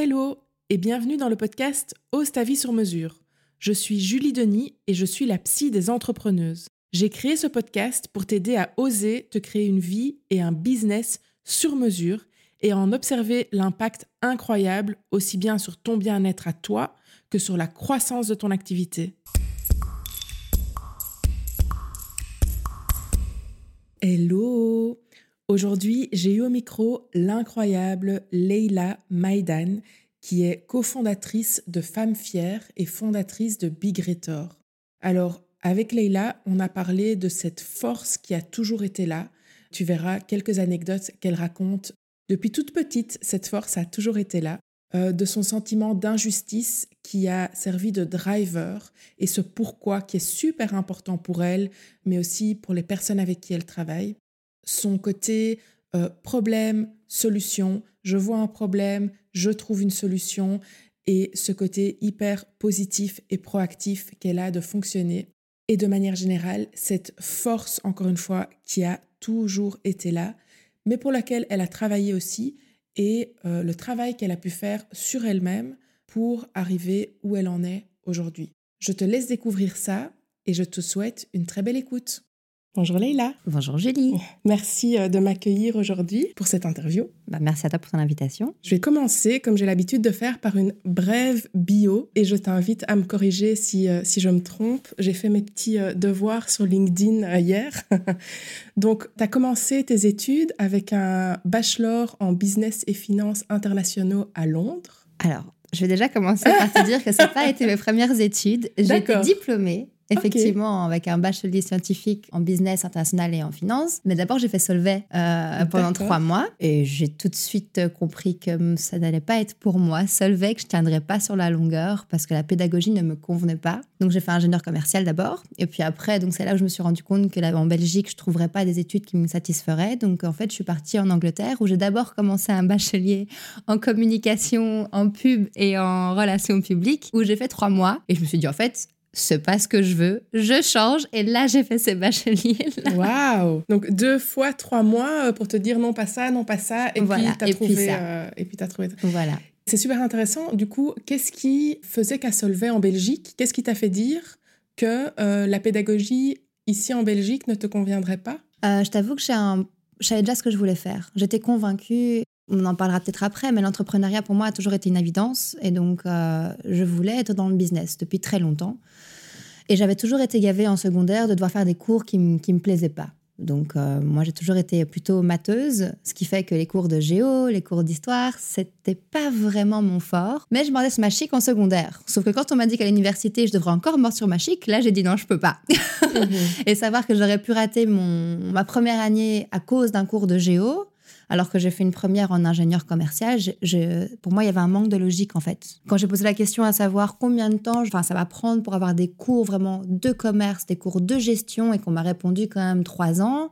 Hello et bienvenue dans le podcast Ose ta vie sur mesure. Je suis Julie Denis et je suis la psy des entrepreneuses. J'ai créé ce podcast pour t'aider à oser te créer une vie et un business sur mesure et à en observer l'impact incroyable aussi bien sur ton bien-être à toi que sur la croissance de ton activité. Hello Aujourd'hui, j'ai eu au micro l'incroyable Leila Maïdan, qui est cofondatrice de Femmes Fières et fondatrice de Big Retor. Alors, avec Leila, on a parlé de cette force qui a toujours été là. Tu verras quelques anecdotes qu'elle raconte. Depuis toute petite, cette force a toujours été là. Euh, de son sentiment d'injustice qui a servi de driver et ce pourquoi qui est super important pour elle, mais aussi pour les personnes avec qui elle travaille son côté euh, problème, solution, je vois un problème, je trouve une solution, et ce côté hyper positif et proactif qu'elle a de fonctionner. Et de manière générale, cette force, encore une fois, qui a toujours été là, mais pour laquelle elle a travaillé aussi, et euh, le travail qu'elle a pu faire sur elle-même pour arriver où elle en est aujourd'hui. Je te laisse découvrir ça et je te souhaite une très belle écoute. Bonjour Leïla. Bonjour Julie. Merci euh, de m'accueillir aujourd'hui pour cette interview. Bah, merci à toi pour ton invitation. Je vais commencer, comme j'ai l'habitude de faire, par une brève bio et je t'invite à me corriger si, euh, si je me trompe. J'ai fait mes petits euh, devoirs sur LinkedIn hier. Donc, tu as commencé tes études avec un bachelor en business et finances internationaux à Londres. Alors, je vais déjà commencer par te dire que ça n'a pas été mes premières études. J'ai été diplômée Effectivement, avec un bachelier scientifique en business international et en finance. Mais d'abord, j'ai fait Solvay euh, pendant trois mois et j'ai tout de suite compris que ça n'allait pas être pour moi. Solvay, que je tiendrais pas sur la longueur parce que la pédagogie ne me convenait pas. Donc, j'ai fait ingénieur commercial d'abord. Et puis après, donc c'est là où je me suis rendu compte que là, en Belgique, je trouverais pas des études qui me satisferaient. Donc, en fait, je suis partie en Angleterre où j'ai d'abord commencé un bachelier en communication, en pub et en relations publiques où j'ai fait trois mois. Et je me suis dit, en fait, c'est pas ce que je veux, je change. Et là, j'ai fait ces bacheliers. Waouh Donc deux fois trois mois euh, pour te dire non pas ça, non pas ça, et puis t'as trouvé. Euh, et puis t'as trouvé. Voilà. C'est super intéressant. Du coup, qu'est-ce qui faisait qu'à Solvay en Belgique, qu'est-ce qui t'a fait dire que euh, la pédagogie ici en Belgique ne te conviendrait pas? Je t'avoue que un... je savais déjà ce que je voulais faire. J'étais convaincue on en parlera peut-être après, mais l'entrepreneuriat pour moi a toujours été une évidence. Et donc, je voulais être dans le business depuis très longtemps. Et j'avais toujours été gavée en secondaire de devoir faire des cours qui ne me plaisaient pas. Donc, euh, moi, j'ai toujours été plutôt matheuse, ce qui fait que les cours de géo, les cours d'histoire, c'était pas vraiment mon fort. Mais je m'en sur ma chic en secondaire. Sauf que quand on m'a dit qu'à l'université, je devrais encore mordre sur ma chic, là, j'ai dit non, je peux pas. Mhm. Et savoir que j'aurais pu rater mon, ma première année à cause d'un cours de géo, alors que j'ai fait une première en ingénieur commercial, pour moi, il y avait un manque de logique en fait. Quand j'ai posé la question à savoir combien de temps enfin, ça va prendre pour avoir des cours vraiment de commerce, des cours de gestion, et qu'on m'a répondu quand même trois ans,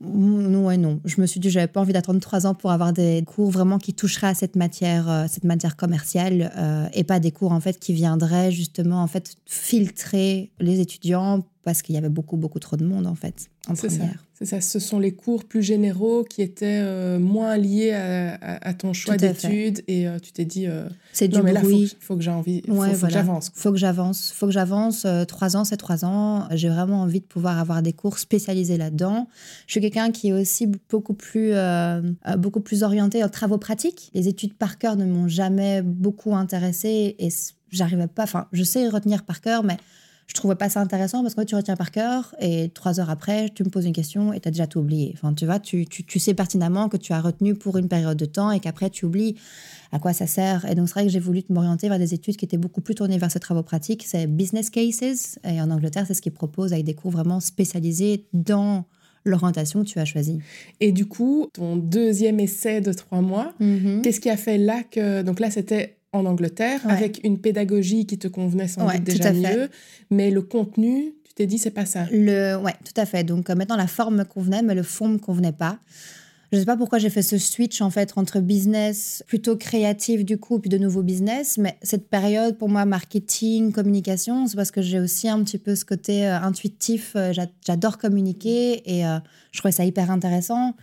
non, ouais, non. Je me suis dit, j'avais pas envie d'attendre trois ans pour avoir des cours vraiment qui toucheraient à cette matière, euh, cette matière commerciale, euh, et pas des cours en fait qui viendraient justement en fait filtrer les étudiants parce qu'il y avait beaucoup beaucoup trop de monde en fait en première. C'est ça, ce sont les cours plus généraux qui étaient euh, moins liés à, ton choix d'études et euh, tu t'es dit euh, c'est du mais bruit. Faut, faut, que j'ai envie, faut, faut que j'avance. Faut que j'avance, faut que j'avance. trois ans, c'est trois ans. J'ai vraiment envie de pouvoir avoir des cours spécialisés là-dedans. Je suis quelqu'un qui est aussi beaucoup plus beaucoup plus orienté en travaux pratiques. Les études par cœur ne m'ont jamais beaucoup intéressée et j'arrivais pas. Enfin, je sais retenir par cœur, mais je trouvais pas ça intéressant parce que tu retiens par cœur et trois heures après, tu me poses une question et tu as déjà tout oublié. Enfin, tu vois, tu, tu, sais pertinemment que tu as retenu pour une période de temps et qu'après, tu oublies à quoi ça sert. Et donc, c'est vrai que j'ai voulu m'orienter vers des études qui étaient beaucoup plus tournées vers ces travaux pratiques. C'est business cases. Et en Angleterre, c'est ce qu'ils proposent avec des cours vraiment spécialisés dans l'orientation que tu as choisie. Et du coup, ton deuxième essai de trois mois, mm-hmm. qu'est-ce qui a fait là que... Donc là, c'était en Angleterre avec une pédagogie qui te convenait sans doute déjà mieux, mais le contenu, tu t'es dit c'est pas ça. Le ouais, tout à fait. Donc euh, maintenant la forme me convenait mais le fond me convenait pas. Je ne sais pas pourquoi j'ai fait ce switch en fait entre business plutôt créatif du coup puis de nouveau business, mais cette période pour moi marketing, communication, c'est parce que j'ai aussi un petit peu ce côté euh, intuitif, euh, j'adore communiquer et je trouvais ça hyper intéressant.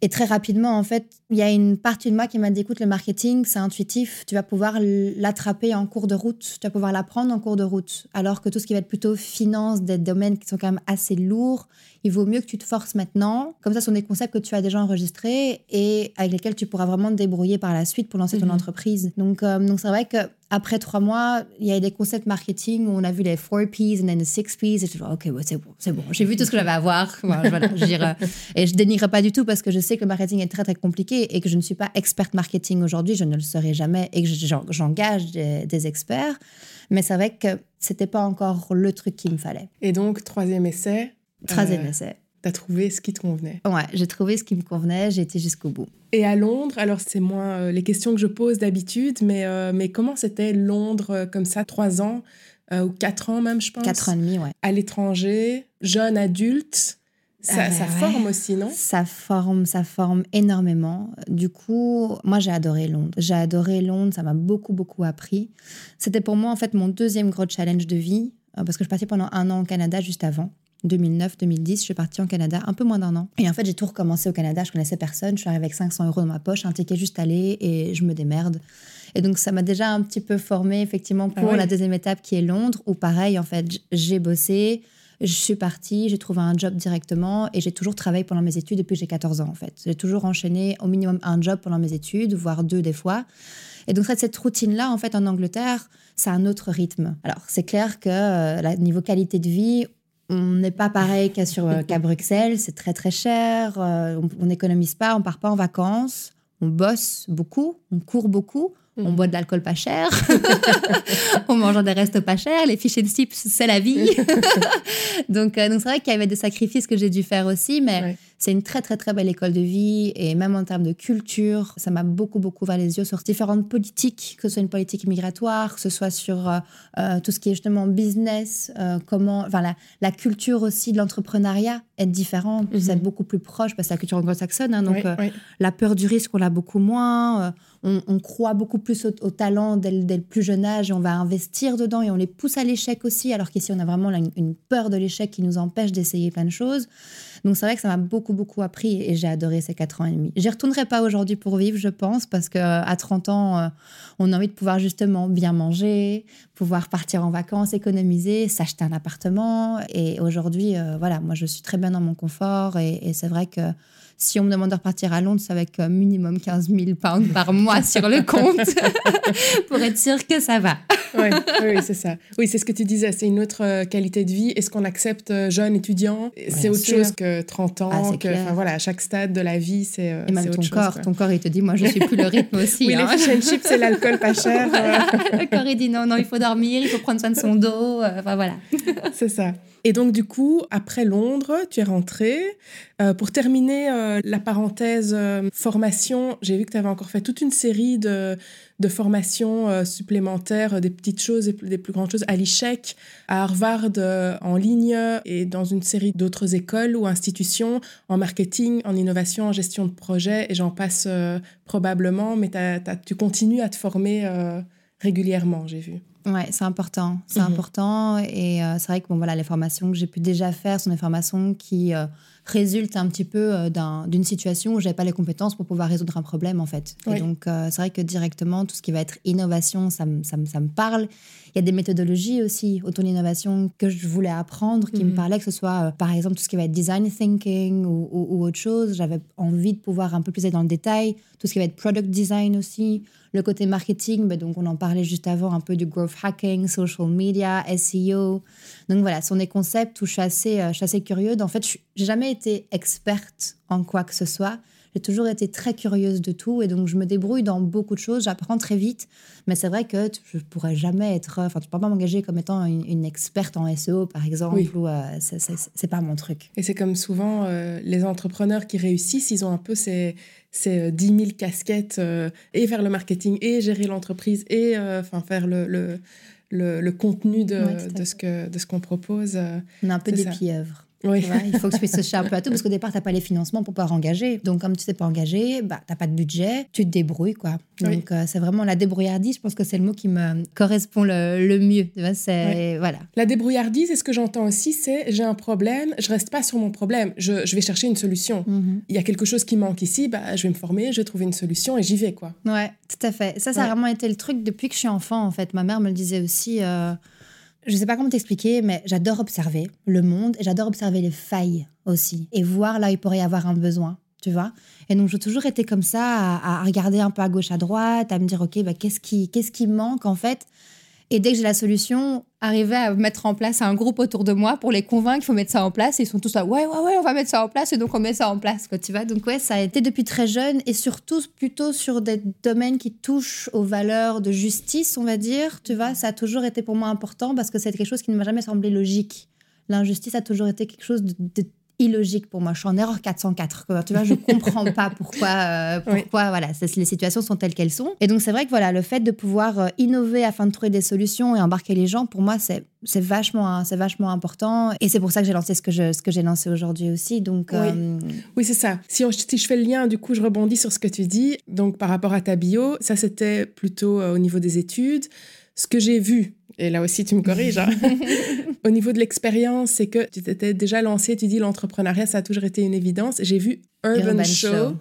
Et très rapidement, en fait, il y a une partie de moi qui m'a dit, écoute, le marketing, c'est intuitif, tu vas pouvoir l'attraper en cours de route, tu vas pouvoir l'apprendre en cours de route. Alors que tout ce qui va être plutôt finance, des domaines qui sont quand même assez lourds, il vaut mieux que tu te forces maintenant. Comme ça, ce sont des concepts que tu as déjà enregistrés et avec lesquels tu pourras vraiment te débrouiller par la suite pour lancer ton mhm. entreprise. Donc, euh, donc c'est vrai que après trois mois, il y a des concepts marketing où on a vu les four P's et les six P's. Et je suis ok, c'est bon, c'est bon. J'ai vu tout ce que j'avais à voir. Voilà, je et je dénigre pas du tout parce que je sais que le marketing est très, très compliqué et que je ne suis pas experte marketing aujourd'hui. Je ne le serai jamais et que j'engage des, des, experts. Mais c'est vrai que c'était pas encore le truc qu'il me fallait. Et donc, troisième essai. Troisième euh, essai. T'as trouvé ce qui te convenait. Ouais, j'ai trouvé ce qui me convenait, j'ai été jusqu'au bout. Et à Londres, alors c'est moins euh, les questions que je pose d'habitude, mais, euh, mais comment c'était Londres euh, comme ça, trois ans ou quatre ans même, je pense? Quatre ans et demi, ouais. À l'étranger, jeune adulte, ça, ah ça forme aussi, non? Ça forme, ça forme énormément. Du coup, moi j'ai adoré Londres. J'ai adoré Londres, ça m'a beaucoup, beaucoup appris. C'était pour moi en fait mon deuxième gros challenge de vie, parce que je passais pendant un an au Canada juste avant. 2009-2010, je suis partie en Canada un peu moins d'un an. Et en fait, j'ai tout recommencé au Canada. Je connaissais personne. Je suis arrivée avec 500 euros dans ma poche, un ticket juste aller et je me démerde. Et donc, ça m'a déjà un petit peu formée effectivement pour ah la deuxième étape qui est Londres, où pareil, en fait, j'ai bossé. Je suis partie, j'ai trouvé un job directement et j'ai toujours travaillé pendant mes études depuis que j'ai 14 ans en fait. J'ai toujours enchaîné au minimum un job pendant mes études, voire deux des fois. Et donc cette routine-là, en fait, en Angleterre, c'est un autre rythme. Alors c'est clair que euh, niveau qualité de vie, on n'est pas pareil qu'à euh, qu'à Bruxelles, c'est très très cher, euh, on n'économise pas, on part pas en vacances, on bosse beaucoup, on court beaucoup, on mm. boit de l'alcool pas cher, on mange des restes pas chers, les fish and chips, c'est la vie. donc, euh, donc c'est vrai qu'il y avait des sacrifices que j'ai dû faire aussi, mais c'est une très très très belle école de vie et même en termes de culture, ça m'a beaucoup beaucoup ouvert les yeux sur différentes politiques, que ce soit une politique migratoire, que ce soit sur euh, euh, tout ce qui est justement business, comment, enfin la, la, culture aussi de l'entrepreneuriat est différente, mm-hmm. c'est beaucoup plus proche parce que la culture anglo-saxonne, hein, donc la peur du risque on l'a beaucoup moins on, croit beaucoup plus au, talent dès, le plus jeune âge et on va investir dedans et on les pousse à l'échec aussi, alors qu'ici on a vraiment une, peur de l'échec qui nous empêche d'essayer plein de choses. Donc c'est vrai que ça m'a beaucoup, beaucoup appris et j'ai adoré ces quatre ans et demi. J'y retournerai pas aujourd'hui pour vivre, je pense, parce qu'à 30 ans, euh, on a envie de pouvoir justement bien manger, pouvoir partir en vacances, économiser, s'acheter un appartement. Et aujourd'hui, euh, voilà, moi je suis très bien dans mon confort et c'est vrai que si on me demande de repartir à Londres, c'est avec euh, minimum 15 000 pounds par mois sur le compte pour être sûr que ça va. oui, oui c'est ça. Oui, c'est ce que tu disais, c'est une autre euh, qualité de vie. Est-ce qu'on accepte euh, jeune étudiant? C'est autre chose que 30 ans. Ah, que, voilà, à chaque stade de la vie, c'est Et même ton corps, ton corps, il te dit, moi, je suis plus le rythme aussi. oui, les hein. fish and chips, c'est l'alcool pas cher. le corps, il dit, non, non, il faut dormir, il faut prendre soin de son dos. Enfin, voilà. c'est ça. Et donc, du coup, après Londres, tu es rentrée. Euh, pour terminer euh, la parenthèse euh, formation, j'ai vu que tu avais encore fait toute une série de, de formations supplémentaires, des petites choses et des plus grandes choses à l'ICHEC, à Harvard en ligne et dans une série d'autres écoles ou institutions en marketing, en innovation, en gestion de projet, et j'en passe probablement, mais tu continues à te former régulièrement, j'ai vu. Ouais, c'est important. C'est mhm. important. Et euh, c'est vrai que bon, voilà, les formations que j'ai pu déjà faire sont des formations qui euh, résultent un petit peu euh, d'une situation où je n'avais pas les compétences pour pouvoir résoudre un problème, en fait. Et donc, c'est vrai que directement, tout ce qui va être innovation, ça, ça, ça me parle. Il y a des méthodologies aussi autour de l'innovation que je voulais apprendre, qui me mhm. parlaient, que ce soit, par exemple, tout ce qui va être design thinking ou, ou autre chose. J'avais envie de pouvoir un peu plus aller dans le détail. Tout ce qui va être product design aussi le côté marketing, ben donc on en parlait juste avant, un peu du growth hacking, social media, SEO. Donc voilà, ce sont des concepts où je suis assez, euh, je suis assez curieuse. En fait, je n'ai jamais été experte en quoi que ce soit. J'ai toujours été très curieuse de tout et donc je me débrouille dans beaucoup de choses. J'apprends très vite, mais c'est vrai que je pourrais jamais être. Enfin, tu peux pas m'engager comme étant une, experte en SEO, par exemple, oui. ou euh, c'est pas mon truc. Et c'est comme souvent euh, les entrepreneurs qui réussissent, ils ont un peu ces c'est 10 000 casquettes euh, et faire le marketing et gérer l'entreprise et euh, enfin faire le, le, le, contenu de, de, ce que de ce qu'on propose. On a un peu des pieuvres. Oui. il faut que tu puisses toucher un peu à tout parce qu'au départ, tu n'as pas les financements pour pouvoir engager. Donc, comme tu ne sais pas engager, bah, tu n'as pas de budget, tu te débrouilles. quoi. Donc, euh, c'est vraiment la débrouillardise, je pense que c'est le mot qui me correspond le, mieux. C'est, voilà. La débrouillardise, c'est ce que j'entends aussi, c'est j'ai un problème, je reste pas sur mon problème, je, je vais chercher une solution. Mm-hmm. Il y a quelque chose qui manque ici, bah, je vais me former, je vais trouver une solution et j'y vais. quoi. Ouais, tout à fait. Ça, ça a vraiment été le truc depuis que je suis enfant, en fait. Ma mère me le disait aussi. Euh, je sais pas comment t'expliquer, mais j'adore observer le monde et j'adore observer les failles aussi et voir là où il pourrait y avoir un besoin, tu vois. Et donc, j'ai toujours été comme ça, à, regarder un peu à gauche, à droite, à me dire, OK, bah, qu'est-ce qui, qu'est-ce qui manque en fait et dès que j'ai la solution, arriver à mettre en place un groupe autour de moi pour les convaincre qu'il faut mettre ça en place. Ils sont tous là, ouais, ouais, ouais, on va mettre ça en place. Et donc, on met ça en place, quoi, tu vois. Donc, ouais, ça a été depuis très jeune et surtout plutôt sur des domaines qui touchent aux valeurs de justice, on va dire. Tu vois, ça a toujours été pour moi important parce que c'est quelque chose qui ne m'a jamais semblé logique. L'injustice a toujours été quelque chose de illogique pour moi. Je suis en erreur 404. Tu vois, je comprends pas pourquoi, euh, pourquoi voilà, les situations sont telles qu'elles sont. Et donc, c'est vrai que voilà, le fait de pouvoir euh, innover afin de trouver des solutions et embarquer les gens, pour moi, c'est c'est vachement, c'est vachement important. Et c'est pour ça que j'ai lancé ce que, je, ce que j'ai lancé aujourd'hui aussi. Donc, oui, euh, oui c'est ça. Si, si, je fais le lien, du coup, je rebondis sur ce que tu dis. Donc, par rapport à ta bio, ça, c'était plutôt au niveau des études. Ce que j'ai vu, et là aussi tu me corriges, hein. au niveau de l'expérience, c'est que tu t'étais déjà lancé, tu dis l'entrepreneuriat, ça a toujours été une évidence. J'ai vu Urban, Show,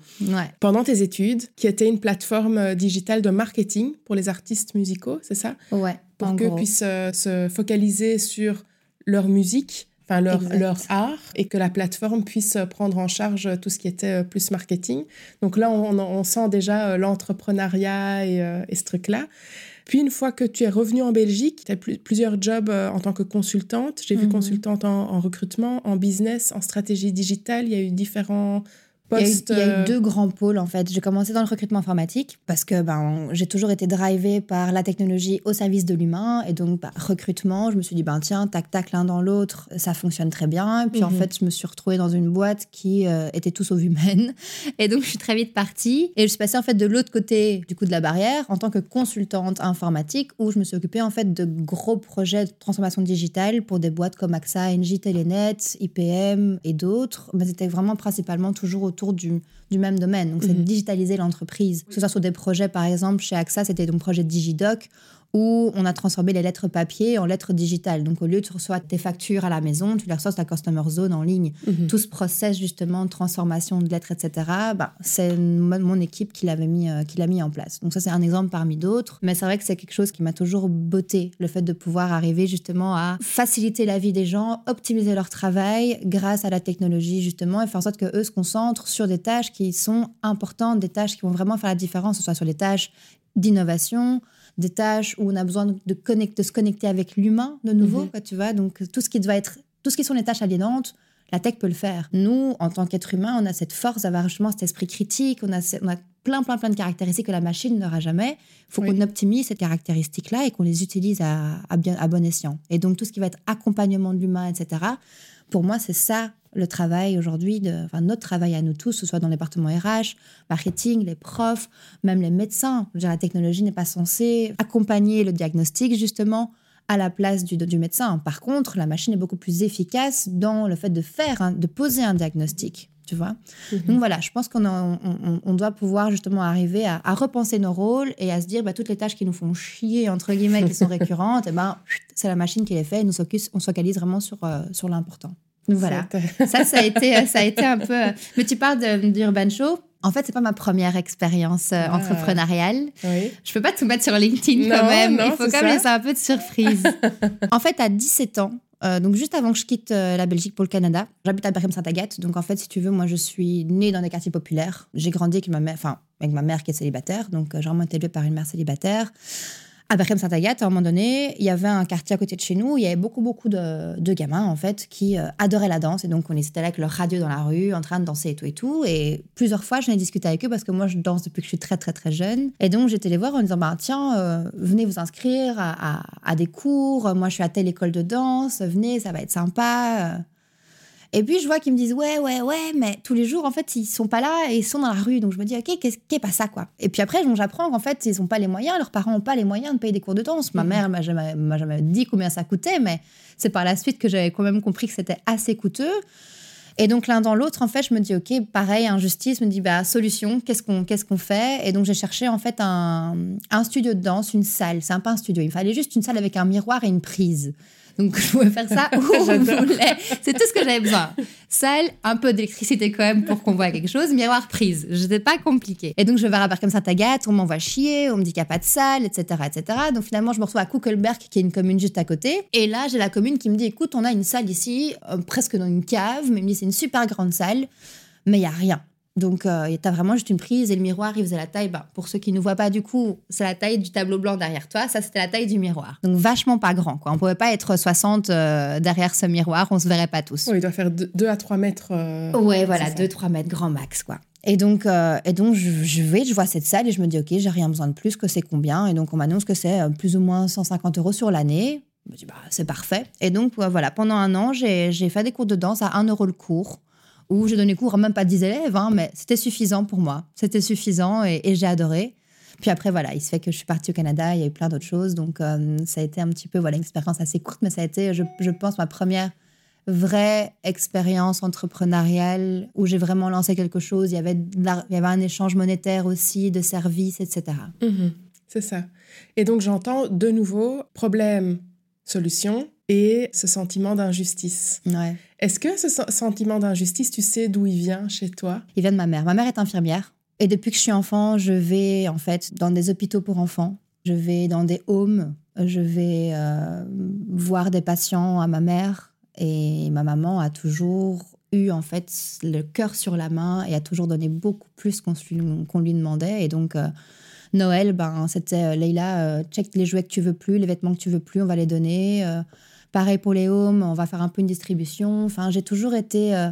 pendant tes études, qui était une plateforme euh, digitale de marketing pour les artistes musicaux, c'est ça? Ouais. Pour qu'eux puissent euh, se focaliser sur leur musique enfin leur, leur, art et que la plateforme puisse euh, prendre en charge tout ce qui était plus marketing. Donc là, on, on sent déjà l'entrepreneuriat et, et, ce truc-là. Puis une fois que tu es revenue en Belgique, tu as plusieurs jobs euh, en tant que consultante. J'ai vu mhm. consultante en, en, recrutement, en business, en stratégie digitale. Il y a eu différents il, y a eu, euh, deux grands pôles en fait. J'ai commencé dans le recrutement informatique parce que ben, j'ai toujours été drivée par la technologie au service de l'humain et donc bah, recrutement, je me suis dit ben tiens tac tac l'un dans l'autre, ça fonctionne très bien. Puis en mhm. fait, je me suis retrouvée dans une boîte qui euh, était tout sauf humaine et donc je suis très vite partie et je suis passée en fait de l'autre côté du coup de la barrière en tant que consultante informatique où je me suis occupée en fait de gros projets de transformation digitale pour des boîtes comme AXA, NJ, Telenet, IPM et d'autres. Mais c'était vraiment principalement toujours au autour du, du même domaine. Donc, c'est de mhm. digitaliser l'entreprise. Que ce soit sur des projets, par exemple, chez AXA, c'était un projet Digidoc où on a transformé les lettres papier en lettres digitales. Donc, au lieu de recevoir tes factures à la maison, tu les reçois sur ta Customer Zone en ligne. Mhm. Tout ce process, justement, de transformation de lettres, etc., bah, c'est mon équipe qui l'avait mis, euh, qui l'a mis en place. Donc, ça, c'est un exemple parmi d'autres. Mais c'est vrai que c'est quelque chose qui m'a toujours botté, le fait de pouvoir arriver, justement, à faciliter la vie des gens, optimiser leur travail grâce à la technologie, justement, et faire en sorte qu'eux se concentrent sur des tâches qui sont importantes, des tâches qui vont vraiment faire la différence, que ce soit sur les tâches d'innovation, des tâches où on a besoin de, connecter, de se connecter avec l'humain de nouveau, mhm. tu vois. Donc tout ce qui doit être, tout ce qui sont les tâches aliénantes, la tech peut le faire. Nous, en tant qu'être humain, on a cette force d'avoir justement cet esprit critique, on a, on a plein, plein, plein de caractéristiques que la machine n'aura jamais. Il faut qu'on optimise ces caractéristiques-là et qu'on les utilise à, à, bien, à bon escient. Et donc, tout ce qui va être accompagnement de l'humain, etc., pour moi, c'est ça le travail aujourd'hui, enfin notre travail à nous tous, que ce soit dans le département RH, marketing, les profs, même les médecins. la technologie n'est pas censée accompagner le diagnostic justement à la place du, du médecin. Par contre, la machine est beaucoup plus efficace dans le fait de faire, de poser un diagnostic. Tu vois mhm. Donc voilà, je pense qu'on on, doit pouvoir justement arriver à, repenser nos rôles et à se dire bah, toutes les tâches qui nous font chier, entre guillemets, qui sont récurrentes, et eh ben, c'est la machine qui les fait et nous on se focalise vraiment sur, euh, sur l'important. Voilà, ça, ça a, été, ça a été un peu. Mais tu parles d'Urban Show. En fait, c'est pas ma première expérience euh, ah. entrepreneuriale. Oui. Je peux pas tout mettre sur LinkedIn quand même. Il faut quand même laisser un peu de surprise. en fait, à 17 ans, euh, donc juste avant que je quitte euh, la Belgique pour le Canada, j'habite à Berkham saint agathe Donc en fait, si tu veux, moi je suis née dans des quartiers populaires. J'ai grandi avec ma mère, enfin avec ma mère qui est célibataire, donc j'ai vraiment été élevée par une mère célibataire à Berkham saint agathe à un moment donné, il y avait un quartier à côté de chez nous, où il y avait beaucoup, beaucoup de, de gamins, en fait, qui euh, adoraient la danse. Et donc, on était là avec leur radio dans la rue, en train de danser et tout et tout. Et plusieurs fois, j'en ai discuté avec eux parce que moi, je danse depuis que je suis très, très, très jeune. Et donc, j'étais les voir en disant, bah, tiens, euh, venez vous inscrire à, à, des cours. Moi, je suis à telle école de danse. Venez, ça va être sympa. Et puis, je vois qu'ils me disent Ouais, ouais, ouais, mais tous les jours, en fait, ils sont pas là et ils sont dans la rue. Donc, je me dis Ok, qu'est-ce qui est pas ça, quoi? Et puis après, j'apprends qu'en fait, ils ont pas les moyens, leurs parents ont pas les moyens de payer des cours de danse. Ma mhm. mère m'a jamais, m'a jamais dit combien ça coûtait, mais c'est par la suite que j'avais quand même compris que c'était assez coûteux. Et donc l'un dans l'autre, en fait, je me dis ok, pareil, injustice, je me dis bah solution, qu'est-ce qu'on qu'est-ce qu'on fait? Et donc j'ai cherché en fait un, un studio de danse, une salle. C'est un pas un studio, il fallait juste une salle avec un miroir et une prise. Donc, je pouvais faire ça où je voulais. C'est tout ce que j'avais besoin. Salle, un peu d'électricité quand même pour qu'on voit quelque chose, miroir prise. J'étais pas compliqué. Et donc, je vais à comme ça Tagat, on m'envoie chier, on me dit qu'il n'y a pas de salle, etc., etc. Donc, finalement, je me retrouve à Kuckelberg, qui est une commune juste à côté. Et là, j'ai la commune qui me dit, écoute, on a une salle ici, euh, presque dans une cave, mais il me dit, c'est une super grande salle, mais il y a rien. Donc, euh, tu as vraiment juste une prise et le miroir, il faisait la taille. Bah, pour ceux qui ne voient pas, du coup, c'est la taille du tableau blanc derrière toi. Ça, c'était la taille du miroir. Donc, vachement pas grand. Quoi. On pouvais pas être 60 euh, derrière ce miroir. On se verrait pas tous. Oui, il doit faire 2 à 3 mètres. Euh, ouais, voilà, 2-3 mètres grand max. quoi. Et donc, euh, et donc je, vais, je vois cette salle et je me dis, OK, j'ai rien besoin de plus, que c'est combien? Et donc, on m'annonce que c'est plus ou moins 150 euros sur l'année. Je me dis, bah, c'est parfait. Et donc, voilà, pendant un an, j'ai fait des cours de danse à 1 euro le cours où je donnais cours à même pas 10 élèves, hein, mais c'était suffisant pour moi. C'était suffisant et, j'ai adoré. Puis après, voilà, il se fait que je suis partie au Canada, il y a eu plein d'autres choses. Donc, euh, ça a été un petit peu voilà, une expérience assez courte, mais ça a été, je, pense, ma première vraie expérience entrepreneuriale où j'ai vraiment lancé quelque chose. Il y, avait il y avait un échange monétaire aussi, de services, etc. Mhm, c'est ça. Et donc, j'entends de nouveau problème, solution et ce sentiment d'injustice. Ouais. Est-ce que ce sentiment d'injustice, tu sais d'où il vient chez toi? Il vient de ma mère. Ma mère est infirmière. Et depuis que je suis enfant, je vais en fait dans des hôpitaux pour enfants. Je vais dans des homes. Je vais euh, voir des patients à ma mère. Et ma maman a toujours eu en fait le cœur sur la main et a toujours donné beaucoup plus qu'on lui demandait. Et donc, euh, Noël, ben, c'était euh, Leïla, check les jouets que tu veux plus, les vêtements que tu veux plus, on va les donner. Pareil pour les homes, on va faire un peu une distribution. Enfin, j'ai toujours été euh,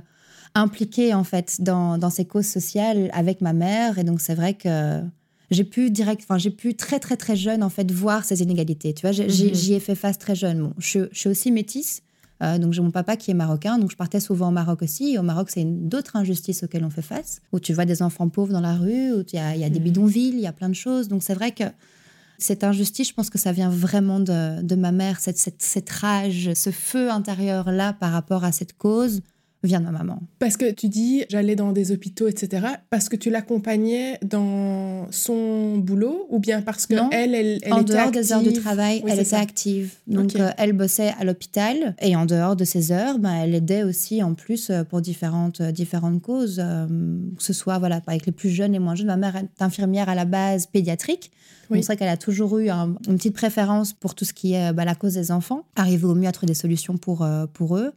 impliquée en fait dans, dans, ces causes sociales avec ma mère, et donc c'est vrai que j'ai pu direct, enfin j'ai pu très très très jeune en fait voir ces inégalités. Tu vois, mhm. j'y ai fait face très jeune. Bon, je, suis aussi métisse. Euh, donc j'ai mon papa qui est marocain, donc je partais souvent au Maroc aussi. au Maroc, c'est d'autres injustices auxquelles on fait face, où tu vois des enfants pauvres dans la rue, où il y a, y a des mhm. bidonvilles, il y a plein de choses. Donc c'est vrai que cette injustice, je pense que ça vient vraiment de, ma mère, cette, rage, ce feu intérieur-là par rapport à cette cause vient de ma maman. Parce que tu dis, j'allais dans des hôpitaux, etc. Parce que tu l'accompagnais dans son boulot ou bien parce que elle, elle, en dehors des heures de travail, elle était active. Donc, euh, elle bossait à l'hôpital et en dehors de ses heures, ben, elle aidait aussi en plus euh, pour différentes, euh, différentes causes, que ce soit voilà, avec les plus jeunes et moins jeunes. Ma mère est infirmière à la base pédiatrique. C'est vrai qu'elle a toujours eu une petite préférence pour tout ce qui est bah, la cause des enfants, arriver au mieux à trouver des solutions pour, pour eux.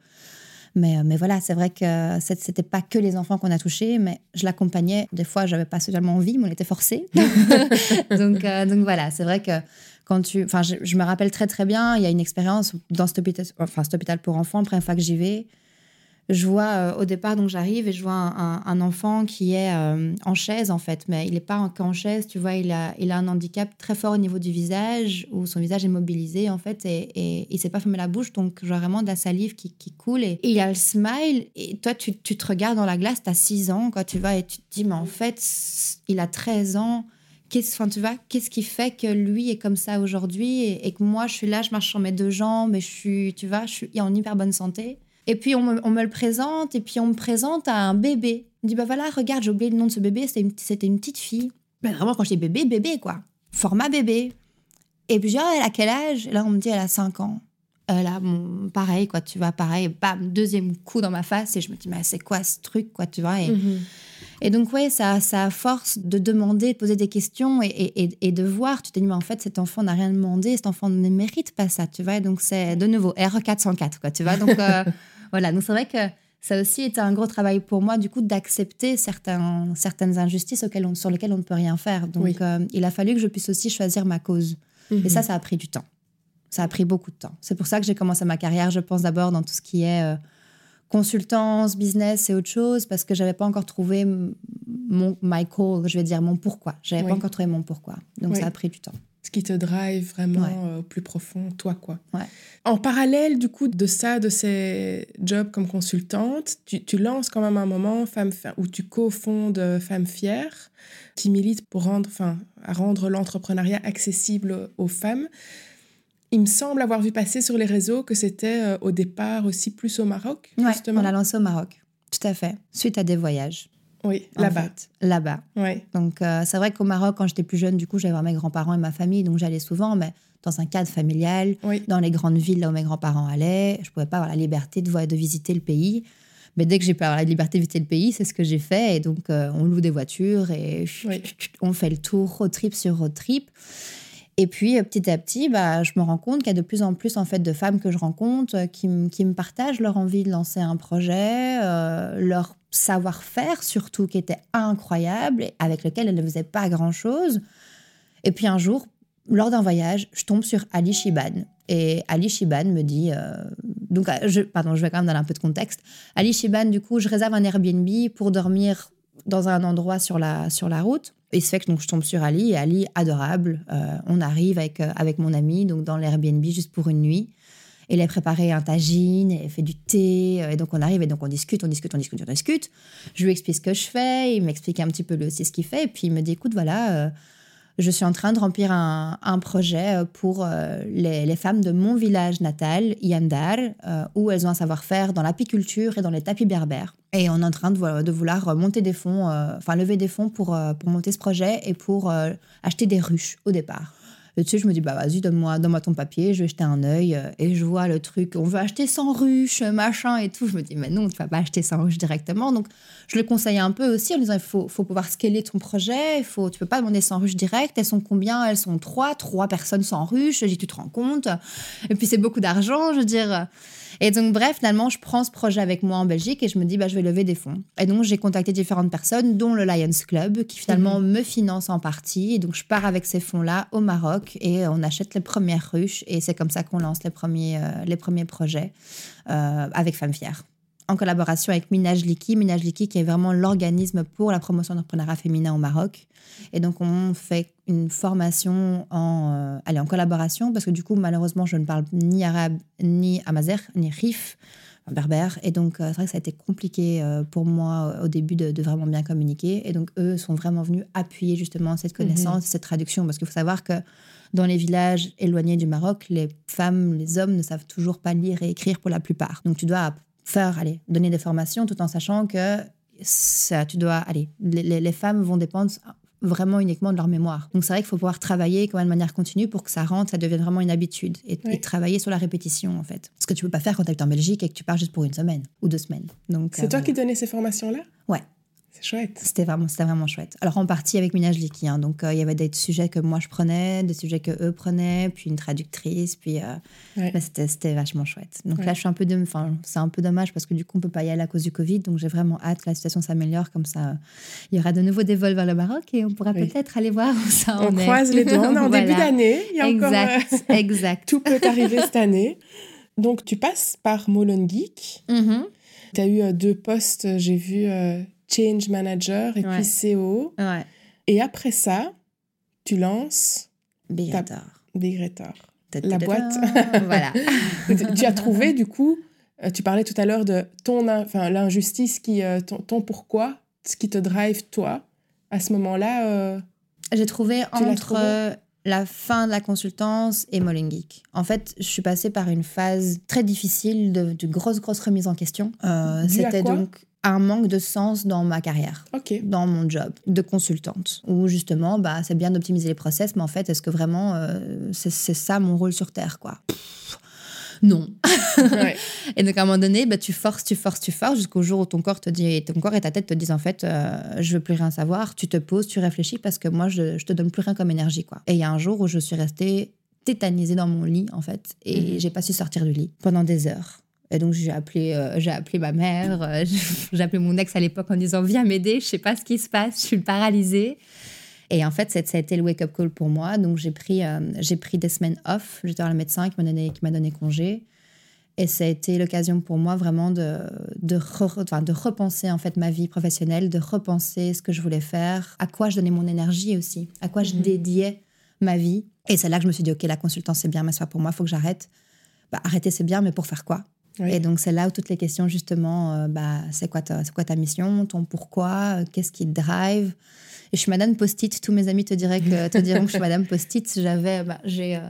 Mais, euh, mais voilà, c'est vrai que c'était pas que les enfants qu'on a touchés, mais je l'accompagnais. Des fois, j'avais pas seulement envie, mais on était forcés. donc, euh, donc voilà, c'est vrai que quand tu. Enfin, je, je, me rappelle très très bien, il y a une expérience dans cet hôpital, enfin, cet hôpital pour enfants, première fois que j'y vais je vois euh, au départ, donc j'arrive et je vois un, enfant qui est euh, en chaise en fait, mais il n'est pas qu'en chaise, tu vois, il a, il a un handicap très fort au niveau du visage, où son visage est mobilisé en fait, et, et il ne s'est pas fermé la bouche, donc je vois vraiment de la salive qui, qui coule, et, il a le smile, et toi tu, tu te regardes dans la glace, tu as 6 ans, quand tu vas, et tu te dis, mais en fait, il a 13 ans, qu'est-ce, enfin, tu vois, qu'est-ce qui fait que lui est comme ça aujourd'hui, et, que moi je suis là, je marche sur mes deux jambes, et je suis, tu vois, je suis en hyper bonne santé? Et puis on me, le présente, et puis on me présente à un bébé. On dit bah voilà, regarde, j'ai oublié le nom de ce bébé, c'était une, petite fille. Ben vraiment, quand je dis bébé, bébé quoi. Format bébé. Et puis je dis, ah, elle a quel âge? Là, on me dit, elle a 5 ans. Euh, là, bon, pareil, quoi, tu vois, pareil, bam, deuxième coup dans ma face, et je me dis, mais c'est quoi ce truc, quoi, tu vois et, mhm. et donc, ouais, ça, ça a force de demander, de poser des questions et, et, et de voir, tu te dis, mais en fait, cet enfant n'a rien demandé, cet enfant ne mérite pas ça, tu vois, et donc c'est de nouveau R404, quoi, tu vois, donc. Euh, Voilà, donc c'est vrai que ça a aussi été un gros travail pour moi, du coup, d'accepter certains, certaines injustices auxquelles on, sur lesquelles on ne peut rien faire. Donc, euh, il a fallu que je puisse aussi choisir ma cause. Et ça, mhm. ça a pris du temps. Ça a pris beaucoup de temps. C'est pour ça que j'ai commencé ma carrière, je pense, d'abord dans tout ce qui est euh, consultance, business et autre chose, parce que j'avais pas encore trouvé mon my call, je vais dire mon pourquoi. N'avais pas encore trouvé mon pourquoi. Donc, ça a pris du temps. Ce qui te drive vraiment euh, au plus profond, toi, quoi. Ouais. En parallèle, du coup, de ça, de ces jobs comme consultante, tu, tu lances quand même un moment Femme, où tu cofondes Femmes Fières, qui milite pour rendre, enfin, à rendre l'entrepreneuriat accessible aux femmes. Il me semble avoir vu passer sur les réseaux que c'était euh, au départ aussi plus au Maroc, Ouais, justement. on l'a lancé au Maroc. Tout à fait. Suite à des voyages. Oui, là-bas. Là-bas. Oui. Donc, euh, c'est vrai qu'au Maroc, quand j'étais plus jeune, du coup, j'allais voir mes grands-parents et ma famille, donc j'allais souvent, mais dans un cadre familial, Oui. dans les grandes villes là où mes grands-parents allaient. Je pouvais pas avoir la liberté de, de visiter le pays. Mais dès que j'ai pu avoir la liberté de visiter le pays, c'est ce que j'ai fait. Et donc, euh, on loue des voitures et Oui. on fait le tour road trip sur road trip. Et puis, euh, petit à petit, bah, je me rends compte qu'il y a de plus en plus en fait, de femmes que je rencontre qui, me partagent leur envie de lancer un projet, euh, leur savoir-faire surtout qui était incroyable, et avec lequel elles ne faisaient pas grand-chose. Et puis un jour, lors d'un voyage, je tombe sur Ali Shiban. Et Ali Shiban me dit... euh, donc, euh, je, pardon, je vais quand même donner un peu de contexte. Ali Shiban, du coup, je réserve un Airbnb pour dormir dans un endroit sur la, sur la route. Et il se fait que donc, je tombe sur Ali, et Ali, adorable. Euh, on arrive avec, avec mon ami donc dans l'Airbnb juste pour une nuit. Il a préparé un tagine, et fait du thé. euh, Et donc on arrive, et donc on discute, on discute, on discute, on discute. Je lui explique ce que je fais, il m'explique un petit peu aussi ce qu'il fait. Et puis il me dit, écoute, voilà, euh, je suis en train de remplir un, projet euh, pour les, femmes de mon village natal, Yandar, où elles ont un savoir-faire dans l'apiculture et dans les tapis berbères. Et on est en train de, de vouloir monter des fonds, enfin lever des fonds pour, pour monter ce projet et pour acheter des ruches au départ. Je me dis, bah vas-y, donne-moi donne ton papier, je vais jeter un œil. euh, Et je vois le truc, on veut acheter 100 ruches, machin et tout. Je me dis, mais non, tu vas pas acheter 100 ruches directement. Donc, je le conseille un peu aussi en disant, il faut, faut pouvoir scaler ton projet. Faut, tu peux pas demander 100 ruches direct. Elles sont combien? Elles sont 3, 3 personnes 100 ruches. Je dis, tu te rends compte Et puis, c'est beaucoup d'argent, je veux dire. Et donc, bref, finalement, je prends ce projet avec moi en Belgique et je me dis, bah, je vais lever des fonds. Et donc, j'ai contacté différentes personnes, dont le Lions Club, qui finalement me finance en partie. Et donc, je pars avec ces fonds-là au Maroc et on achète les premières ruches. Et c'est comme ça qu'on lance les premiers, euh, les premiers projets euh, avec Femmes Fières. En collaboration avec Minaj Liki. Minaj Liki, qui est vraiment l'organisme pour la promotion de l'entrepreneuriat féminin au Maroc. Et donc, on fait une formation en, euh, allez, en collaboration, parce que du coup, malheureusement, je ne parle ni arabe, ni amazer, ni rif, enfin, berbère. Et donc, euh, c'est vrai que ça a été compliqué euh, pour moi au début de, de vraiment bien communiquer. Et donc, eux sont vraiment venus appuyer justement cette connaissance, cette traduction, parce qu'il faut savoir que dans les villages éloignés du Maroc, les femmes, les hommes ne savent toujours pas lire et écrire pour la plupart. Donc, tu dois faire, allez, donner des formations tout en sachant que ça, tu dois, allez, les, les- femmes vont dépendre vraiment uniquement de leur mémoire. Donc c'est vrai qu'il faut pouvoir travailler quand même de manière continue pour que ça rentre, ça devienne vraiment une habitude et, Oui. et travailler sur la répétition en fait. Ce que tu peux pas faire quand tu es en Belgique et que tu pars juste pour une semaine ou deux semaines. Donc C'est euh, toi qui voilà. donnais ces formations-là? Ouais. C'est chouette. C'était vraiment, c'était vraiment chouette. Alors en partie avec Minaj Liki, hein, donc euh, il y avait des sujets que moi je prenais, des sujets que eux prenaient, puis une traductrice, puis euh, Ouais. mais c'était, vachement chouette. Donc Ouais. là je suis un peu, de, enfin c'est un peu dommage parce que du coup on peut pas y aller à cause du Covid, donc j'ai vraiment hâte que la situation s'améliore comme ça. euh, il y aura de nouveau des vols vers le Maroc et on pourra Oui. peut-être aller voir où ça On en est. croise les doigts. On est en Voilà. début d'année. Il y a encore. Exact, euh, exact. tout peut arriver cette année. Donc, tu passes par Molon Geek. Mhm. Tu as eu deux postes, j'ai vu Change Manager et Ouais. puis. Ouais. Et après ça, tu lances Big T'as- Radar. Big Retor. Ta-ta-ta-ta. La boîte. voilà. tu as trouvé, du coup, euh, tu parlais tout à l'heure de ton, in- enfin, l'injustice, qui, euh, ton, ton pourquoi, ce qui te drive, toi. À ce moment-là, euh, J'ai trouvé entre la fin de la consultance et Mollen Geek. En fait, je suis passée par une phase très difficile de, de grosse, grosse remise en question. Euh, C'était donc un manque de sens dans ma carrière. dans mon job de consultante, où justement, bah, c'est bien d'optimiser les process, mais en fait, est-ce que vraiment euh, c'est c'est ça mon rôle sur Terre, quoi? Pff, Non. Ouais. Et donc à un moment donné, bah, tu forces, tu forces, tu forces, jusqu'au jour où ton corps te dit, ton corps et ta tête te disent en fait, euh, je veux plus rien savoir. Tu te poses, tu réfléchis parce que moi, je, je te donne plus rien comme énergie, quoi. Et il y a un jour où je suis restée tétanisée dans mon lit, en fait, et Mhm. j'ai pas su sortir du lit pendant des heures. Et donc j'ai appelé, euh, j'ai appelé ma mère, euh, j'ai appelé mon ex à l'époque en disant viens m'aider, je sais pas ce qui se passe, je suis paralysée. Et en fait, ça ça a été le wake-up call pour moi. Donc j'ai pris, euh, j'ai pris des semaines off. J'étais voir le médecin qui m'a donné, qui m'a donné congé. Et ça a été l'occasion pour moi vraiment de, de, re- enfin, de repenser en fait ma vie professionnelle, de repenser ce que je voulais faire, à quoi je donnais mon énergie aussi, à quoi je Mhm. dédiais ma vie. Et c'est là que je me suis dit, OK, la consultance, c'est bien, mais pas pour moi, il faut que j'arrête. Bah, arrêter, c'est bien, mais pour faire quoi? Et donc, c'est là où toutes les questions, justement, euh, bah, c'est quoi, ta, quoi ta mission, ton pourquoi, euh, qu'est-ce qui te drive et je suis Madame Post-it. Tous mes amis te, que, te diront que je suis Madame Post-it. J'avais, bah, j'ai, euh,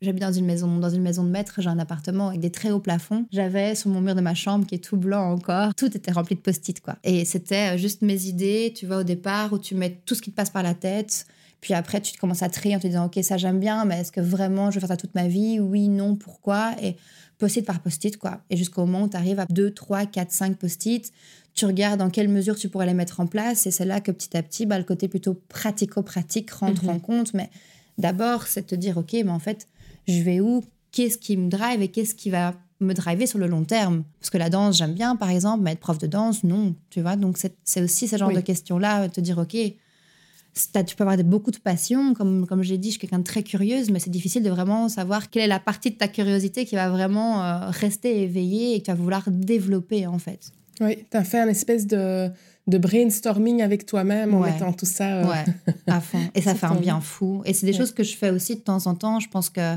j'habite dans une maison, dans une maison de maître. J'ai un appartement avec des très hauts plafonds. J'avais sur mon mur de ma chambre qui est tout blanc encore. Tout était rempli de Post-it, quoi. Et c'était juste mes idées. Tu vois au départ où tu mets tout ce qui te passe par la tête. Puis après, tu commences à trier en te disant, OK, ça j'aime bien, mais est-ce que vraiment je vais faire ça toute ma vie? Oui, non, pourquoi? Et post-it par post-it, quoi. Et jusqu'au moment où tu arrives à 2, 3, 4, 5 post-it, tu regardes dans quelle mesure tu pourrais les mettre en place. Et c'est là que petit à petit, bah, le côté plutôt pratico-pratique rentre mhm. en compte. Mais d'abord, c'est de te dire, OK, mais en fait, je vais où? Qu'est-ce qui me drive et qu'est-ce qui va me driver sur le long terme? Parce que la danse, j'aime bien, par exemple, mais être prof de danse, non. Tu vois, donc c'est aussi ce genre de questions-là, te dire, OK, tu peux avoir beaucoup de passion, comme, comme j'ai dit, je suis quelqu'un de très curieuse, mais c'est difficile de vraiment savoir quelle est la partie de ta curiosité qui va vraiment euh, rester éveillée et que tu vas vouloir développer en fait. Oui, tu as fait un espèce de, de brainstorming avec toi-même en mettant tout ça. Euh, ouais, à fond. Et ça fait un bien fou. Et c'est des choses que je fais aussi de temps en temps. Je pense que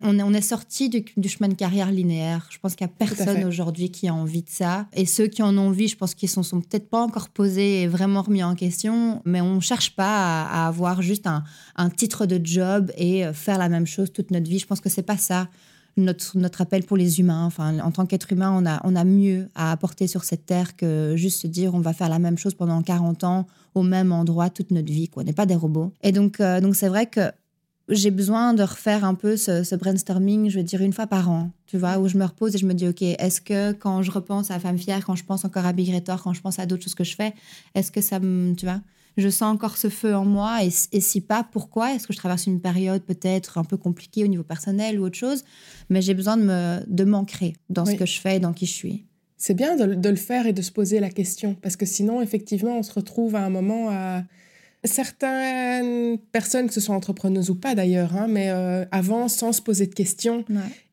on est, on est sorti du, chemin de carrière linéaire. Je pense qu'il n'y a personne aujourd'hui qui a envie de ça. Et ceux qui en ont envie, je pense qu'ils ne sont, sont peut-être pas encore posés et vraiment remis en question. Mais on ne cherche pas à, avoir juste un, un, titre de job et euh, faire la même chose toute notre vie. Je pense que c'est pas ça. Notre, notre appel pour les humains. Enfin, en tant qu'être humain, on a, on a mieux à apporter sur cette terre que juste se dire on va faire la même chose pendant 40 ans au même endroit toute notre vie. Quoi. On n'est pas des robots. Et donc, euh, donc c'est vrai que j'ai besoin de refaire un peu ce, brainstorming, je veux dire, une fois par an, tu vois, où je me repose et je me dis, OK, est-ce que quand je repense à Femme Fière, quand je pense encore à Big Retor, quand je pense à d'autres choses que je fais, est-ce que ça me, tu vois, je sens encore ce feu en moi et, si pas, pourquoi? Est-ce que je traverse une période peut-être un peu compliquée au niveau personnel ou autre chose? Mais j'ai besoin de, me, de m'ancrer dans ce que je fais et dans qui je suis. C'est bien de, de, le faire et de se poser la question parce que sinon, effectivement, on se retrouve à un moment à certaines personnes, que ce soit entrepreneuses ou pas d'ailleurs, hein, mais euh, avancent sans se poser de questions.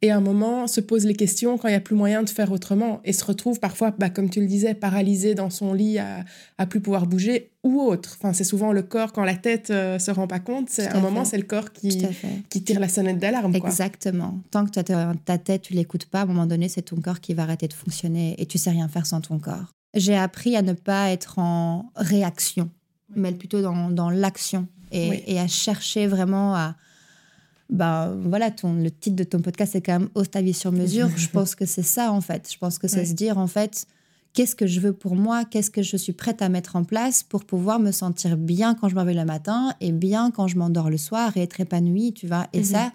Et à un moment, se posent les questions quand il n'y a plus moyen de faire autrement. Et se retrouvent parfois, bah, comme tu le disais, paralysé dans son lit à, à plus pouvoir bouger ou autre. Enfin, c'est souvent le corps, quand la tête ne euh, se rend pas compte, c'est à un moment, c'est le corps qui, qui tire la sonnette d'alarme. Exactement. Tant que ta, ta tête, tu l'écoutes pas, à un moment donné, c'est ton corps qui va arrêter de fonctionner et tu sais rien faire sans ton corps. J'ai appris à ne pas être en réaction mais plutôt dans, dans l'action et, et, à chercher vraiment à. Ben, voilà, ton, le titre de ton podcast, c'est quand même Ose ta vie sur mesure. je pense que c'est ça, en fait. Je pense que c'est se dire, en fait, qu'est-ce que je veux pour moi? Qu'est-ce que je suis prête à mettre en place pour pouvoir me sentir bien quand je me réveille le matin et bien quand je m'endors le soir et être épanouie, tu vois? Et mhm. ça,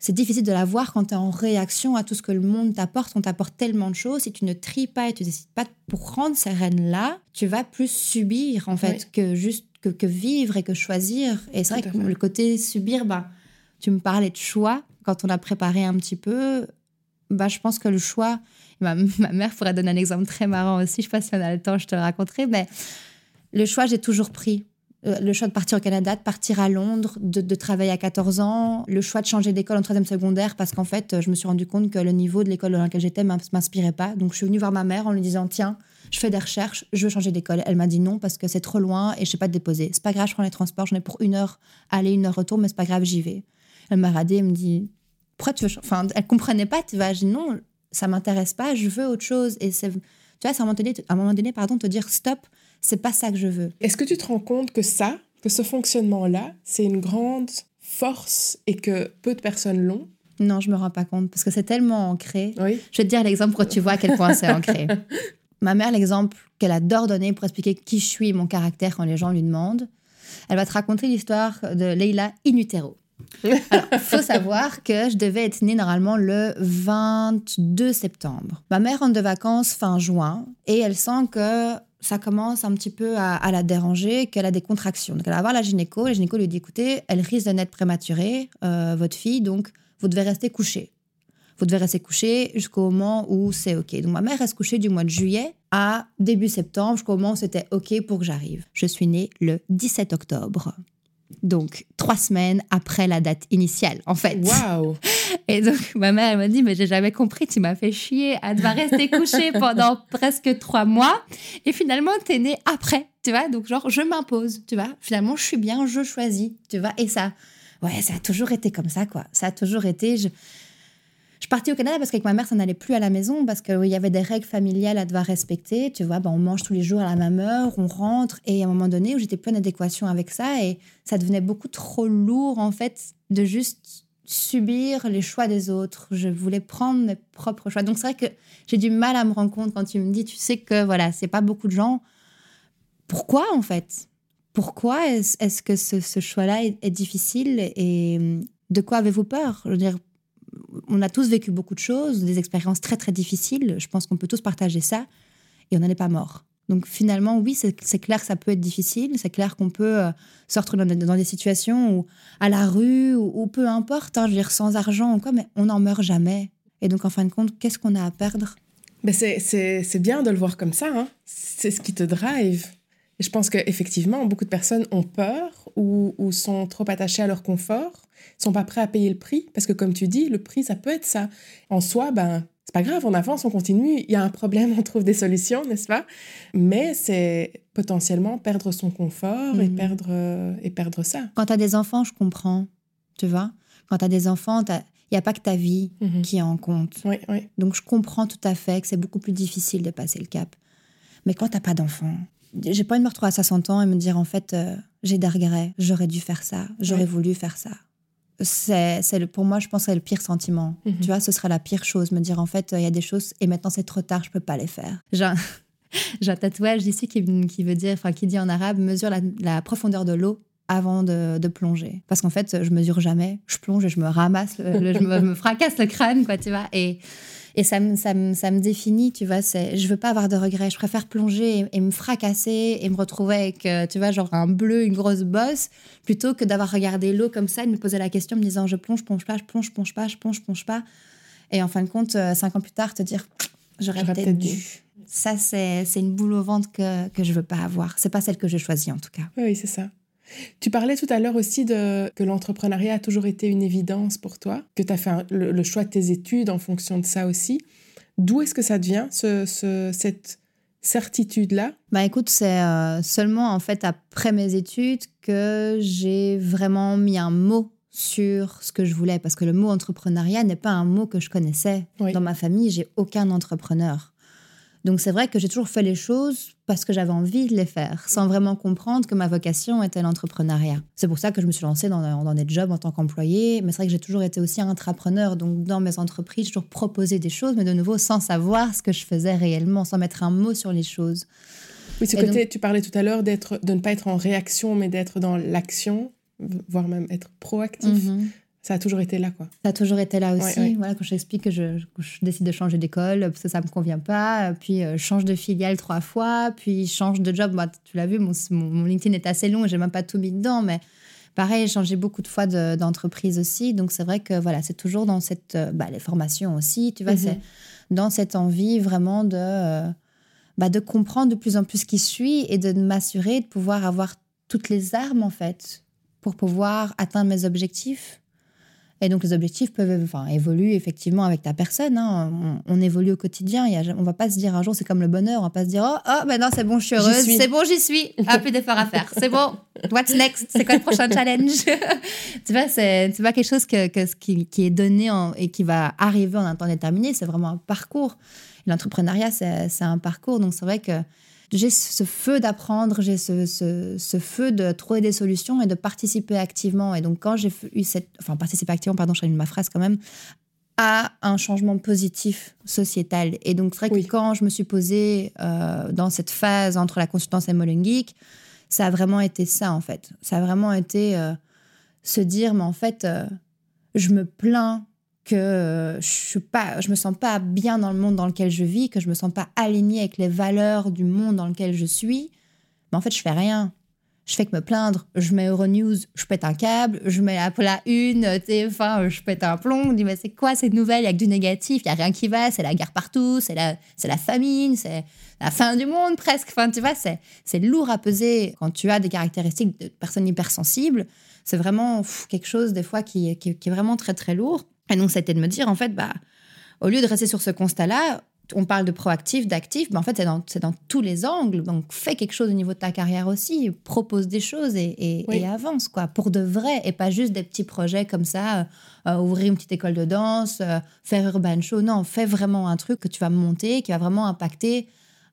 c'est difficile de la voir quand tu es en réaction à tout ce que le monde t'apporte. On t'apporte tellement de choses. Si tu ne tries pas et tu décides pas pour prendre ces rênes-là, tu vas plus subir, en fait, que juste que, vivre et que choisir. Et c'est vrai que le côté subir, bah, tu me parlais de choix. Quand on a préparé un petit peu, bah, je pense que le choix. Ma, ma mère pourrait donner un exemple très marrant aussi. Je ne sais pas si on a le temps, je te le raconterai. Mais le choix, j'ai toujours pris. Euh, le choix de partir au Canada, de partir à Londres, de, travailler à 14 ans, le choix de changer d'école en troisième secondaire parce qu'en fait, je me suis rendu compte que le niveau de l'école dans laquelle j'étais m'inspirait pas. Donc, je suis venue voir ma mère en lui disant Tiens, je fais des recherches, je veux changer d'école. Elle m'a dit non parce que c'est trop loin et je sais pas te déposer. C'est pas grave, je prends les transports, j'en ai pour une heure aller, une heure retour, mais c'est pas grave, j'y vais. Elle m'a radé, elle me dit Pourquoi tu veux. Enfin, elle comprenait pas, tu vois. Je dis non, ça m'intéresse pas, je veux autre chose. Et c'est, tu vois, c'est à un moment donné, à un moment donné pardon, te dire stop c'est pas ça que je veux. Est-ce que tu te rends compte que ça, que ce fonctionnement-là, c'est une grande force et que peu de personnes l'ont? Non, je me rends pas compte parce que c'est tellement ancré. Oui. Je vais te dire l'exemple pour que tu vois à quel point c'est ancré. Ma mère, l'exemple qu'elle adore donner pour expliquer qui je suis et mon caractère quand les gens lui demandent, elle va te raconter l'histoire de Leila in utero. Alors, faut savoir que je devais être née normalement le 22 septembre. Ma mère rentre de vacances fin juin et elle sent que ça commence un petit peu à, la déranger, qu'elle a des contractions. Donc elle va voir la gynéco, la gynéco lui dit écoutez, elle risque de naître prématurée, euh, votre fille, donc vous devez rester couchée. Vous devez rester couchée jusqu'au moment où c'est OK. Donc ma mère reste couchée du mois de juillet à début septembre, jusqu'au moment où c'était OK pour que j'arrive. Je suis née le 17 octobre. Donc, trois semaines après la date initiale, en fait. Waouh Et donc, ma mère, elle m'a dit, mais j'ai jamais compris, tu m'as fait chier. Elle va rester couchée pendant presque trois mois. Et finalement, tu es née après, tu vois. Donc, genre, je m'impose, tu vois. Finalement, je suis bien, je choisis, tu vois. Et ça Ouais, ça a toujours été comme ça, quoi. Ça a toujours été. Je, je partais au Canada parce qu'avec ma mère, ça n'allait plus à la maison parce qu'il y avait des règles familiales à devoir respecter. Tu vois, ben, on mange tous les jours à la même heure, on rentre. Et à un moment donné où j'étais plus en avec ça et ça devenait beaucoup trop lourd, en fait, de juste subir les choix des autres. Je voulais prendre mes propres choix. Donc c'est vrai que j'ai du mal à me rendre compte quand tu me dis, tu sais que voilà, c'est pas beaucoup de gens. Pourquoi en fait? Pourquoi est-ce que ce, choix-là est, difficile? Et de quoi avez-vous peur? On a tous vécu beaucoup de choses, des expériences très très difficiles. Je pense qu'on peut tous partager ça et on n'en est pas mort. Donc finalement, oui, c'est clair que ça peut être difficile. C'est clair qu'on peut euh, sortir dans, des situations où, à la rue ou, peu importe, hein, je veux dire, sans argent ou quoi, mais on n'en meurt jamais. Et donc en fin de compte, qu'est-ce qu'on a à perdre? Ben C'est bien de le voir comme ça. Hein. C'est ce qui te drive. Et je pense qu'effectivement, beaucoup de personnes ont peur ou, ou sont trop attachées à leur confort sont pas prêts à payer le prix parce que comme tu dis, le prix ça peut être ça. En soi, ben c'est pas grave, on avance, on continue, il y a un problème, on trouve des solutions, n'est-ce pas? Mais c'est potentiellement perdre son confort et mhm. perdre euh, et perdre ça. Quand tu as des enfants, je comprends, tu vois? Quand tu as des enfants, il n'y a pas que ta vie mhm. qui est en compte. Oui, oui. Donc je comprends tout à fait que c'est beaucoup plus difficile de passer le cap. Mais quand tu pas d'enfants, j'ai pas envie de me retrouver à 60 ans et me dire en fait, euh, j'ai des regrets, j'aurais dû faire ça, j'aurais voulu faire ça c'est pour moi, je pense que c'est le pire sentiment. Mhm. Tu vois, ce serait la pire chose, me dire en fait, il y a des choses et maintenant c'est trop tard, je peux pas les faire. J'ai un, un, tatouage ici qui, qui, veut dire, enfin qui dit en arabe, mesure la, profondeur de l'eau avant de, de, plonger. Parce qu'en fait, je mesure jamais, je plonge et je me ramasse, je me, me, fracasse le crâne, quoi, tu vois. Et et ça me, ça me, ça me définit, tu vois. C'est, je veux pas avoir de regrets. Je préfère plonger et, me fracasser et me retrouver avec, euh, tu vois, genre un bleu, une grosse bosse, plutôt que d'avoir regardé l'eau comme ça et de me poser la question en me disant je plonge, plonge pas, je plonge, plonge pas, je plonge, plonge pas. Et en fin de compte, euh, cinq ans plus tard, te dire j'aurais peut-être dû. Ça, c'est, c'est une boule au ventre que, que je veux pas avoir. C'est pas celle que j'ai choisie, en tout cas. Oui, c'est ça. Tu parlais tout à l'heure aussi de que l'entrepreneuriat a toujours été une évidence pour toi, que tu as fait le, choix de tes études en fonction de ça aussi. D'où est-ce que ça devient, ce, cette certitude-là? Bah écoute, c'est euh, seulement en fait après mes études que j'ai vraiment mis un mot sur ce que je voulais, parce que le mot entrepreneuriat n'est pas un mot que je connaissais. Dans ma famille, j'ai aucun entrepreneur. Donc c'est vrai que j'ai toujours fait les choses parce que j'avais envie de les faire, sans vraiment comprendre que ma vocation était l'entrepreneuriat. C'est pour ça que je me suis lancée dans, dans des jobs en tant qu'employée, mais c'est vrai que j'ai toujours été aussi intrapreneur. Donc dans mes entreprises, j'ai toujours proposé des choses, mais de nouveau sans savoir ce que je faisais réellement, sans mettre un mot sur les choses. Oui, ce côté, tu parlais tout à l'heure d'être, de ne pas être en réaction, mais d'être dans l'action, voire même être proactif. Mhm. Ça a toujours été là, quoi. Ça a toujours été là aussi. Voilà, quand j'explique que je, je, décide de changer d'école parce que ça me convient pas, puis euh, change de filiale trois fois, puis change de job. Tu l'as vu, mon, mon, LinkedIn est assez long, j'ai même pas tout mis dedans, mais pareil, j'ai changé beaucoup de fois d'entreprise aussi. Donc c'est vrai que voilà, c'est toujours dans cette, euh, bah, les formations aussi, tu vois, c'est mhm. dans cette envie vraiment de, euh, bah, de comprendre de plus en plus qui je suis et de m'assurer de pouvoir avoir toutes les armes en fait pour pouvoir atteindre mes objectifs et donc, les objectifs peuvent enfin, évoluer effectivement avec ta personne. Hein. On, évolue au quotidien. Y a, on va pas se dire un jour, c'est comme le bonheur. On va pas se dire, oh, oh maintenant c'est bon, je suis heureuse. C'est bon, j'y suis. Ah, plus d'efforts à faire. C'est bon. What's next? C'est quoi le prochain challenge? tu vois, c'est pas quelque chose que, que qui, qui, est donné et qui va arriver en un temps déterminé. C'est vraiment un parcours. L'entrepreneuriat, c'est un parcours. Donc, c'est vrai que j'ai ce feu d'apprendre, j'ai ce, ce, feu de trouver des solutions et de participer activement. Et donc, quand j'ai eu cette. Enfin, participer activement, pardon, je ma phrase quand même, à un changement positif sociétal. Et donc, c'est vrai que quand je me suis posée euh, dans cette phase entre la consultance et Molen Geek, ça a vraiment été ça, en fait. Ça a vraiment été euh, se dire, mais en fait, euh, je me plains que euh, je suis pas, je me sens pas bien dans le monde dans lequel je vis, que je me sens pas alignée avec les valeurs du monde dans lequel je suis, mais en fait, je fais rien. Je fais que me plaindre. Je mets Euronews, je pète un câble. Je mets la, la une, TF1, je pète un plomb. Je dis, mais c'est quoi cette nouvelle? Il y a que du négatif, il y a rien qui va. C'est la guerre partout, c'est la, c'est la famine, c'est la fin du monde presque. Enfin, tu vois, c'est, c'est lourd à peser quand tu as des caractéristiques de personne hypersensible. C'est vraiment quelque chose, des fois, qui, qui, qui est vraiment très, très lourd. Et donc, c'était de me dire, en fait, bah, au lieu de rester sur ce constat-là, on parle de proactif, d'actif, mais en fait, c'est dans, dans, tous les angles. Donc, fais quelque chose au niveau de ta carrière aussi, propose des choses et, et, avance, quoi, pour de vrai, et pas juste des petits projets comme ça, euh, ouvrir une petite école de danse, euh, faire Urban Show. Non, fais vraiment un truc que tu vas monter, qui va vraiment impacter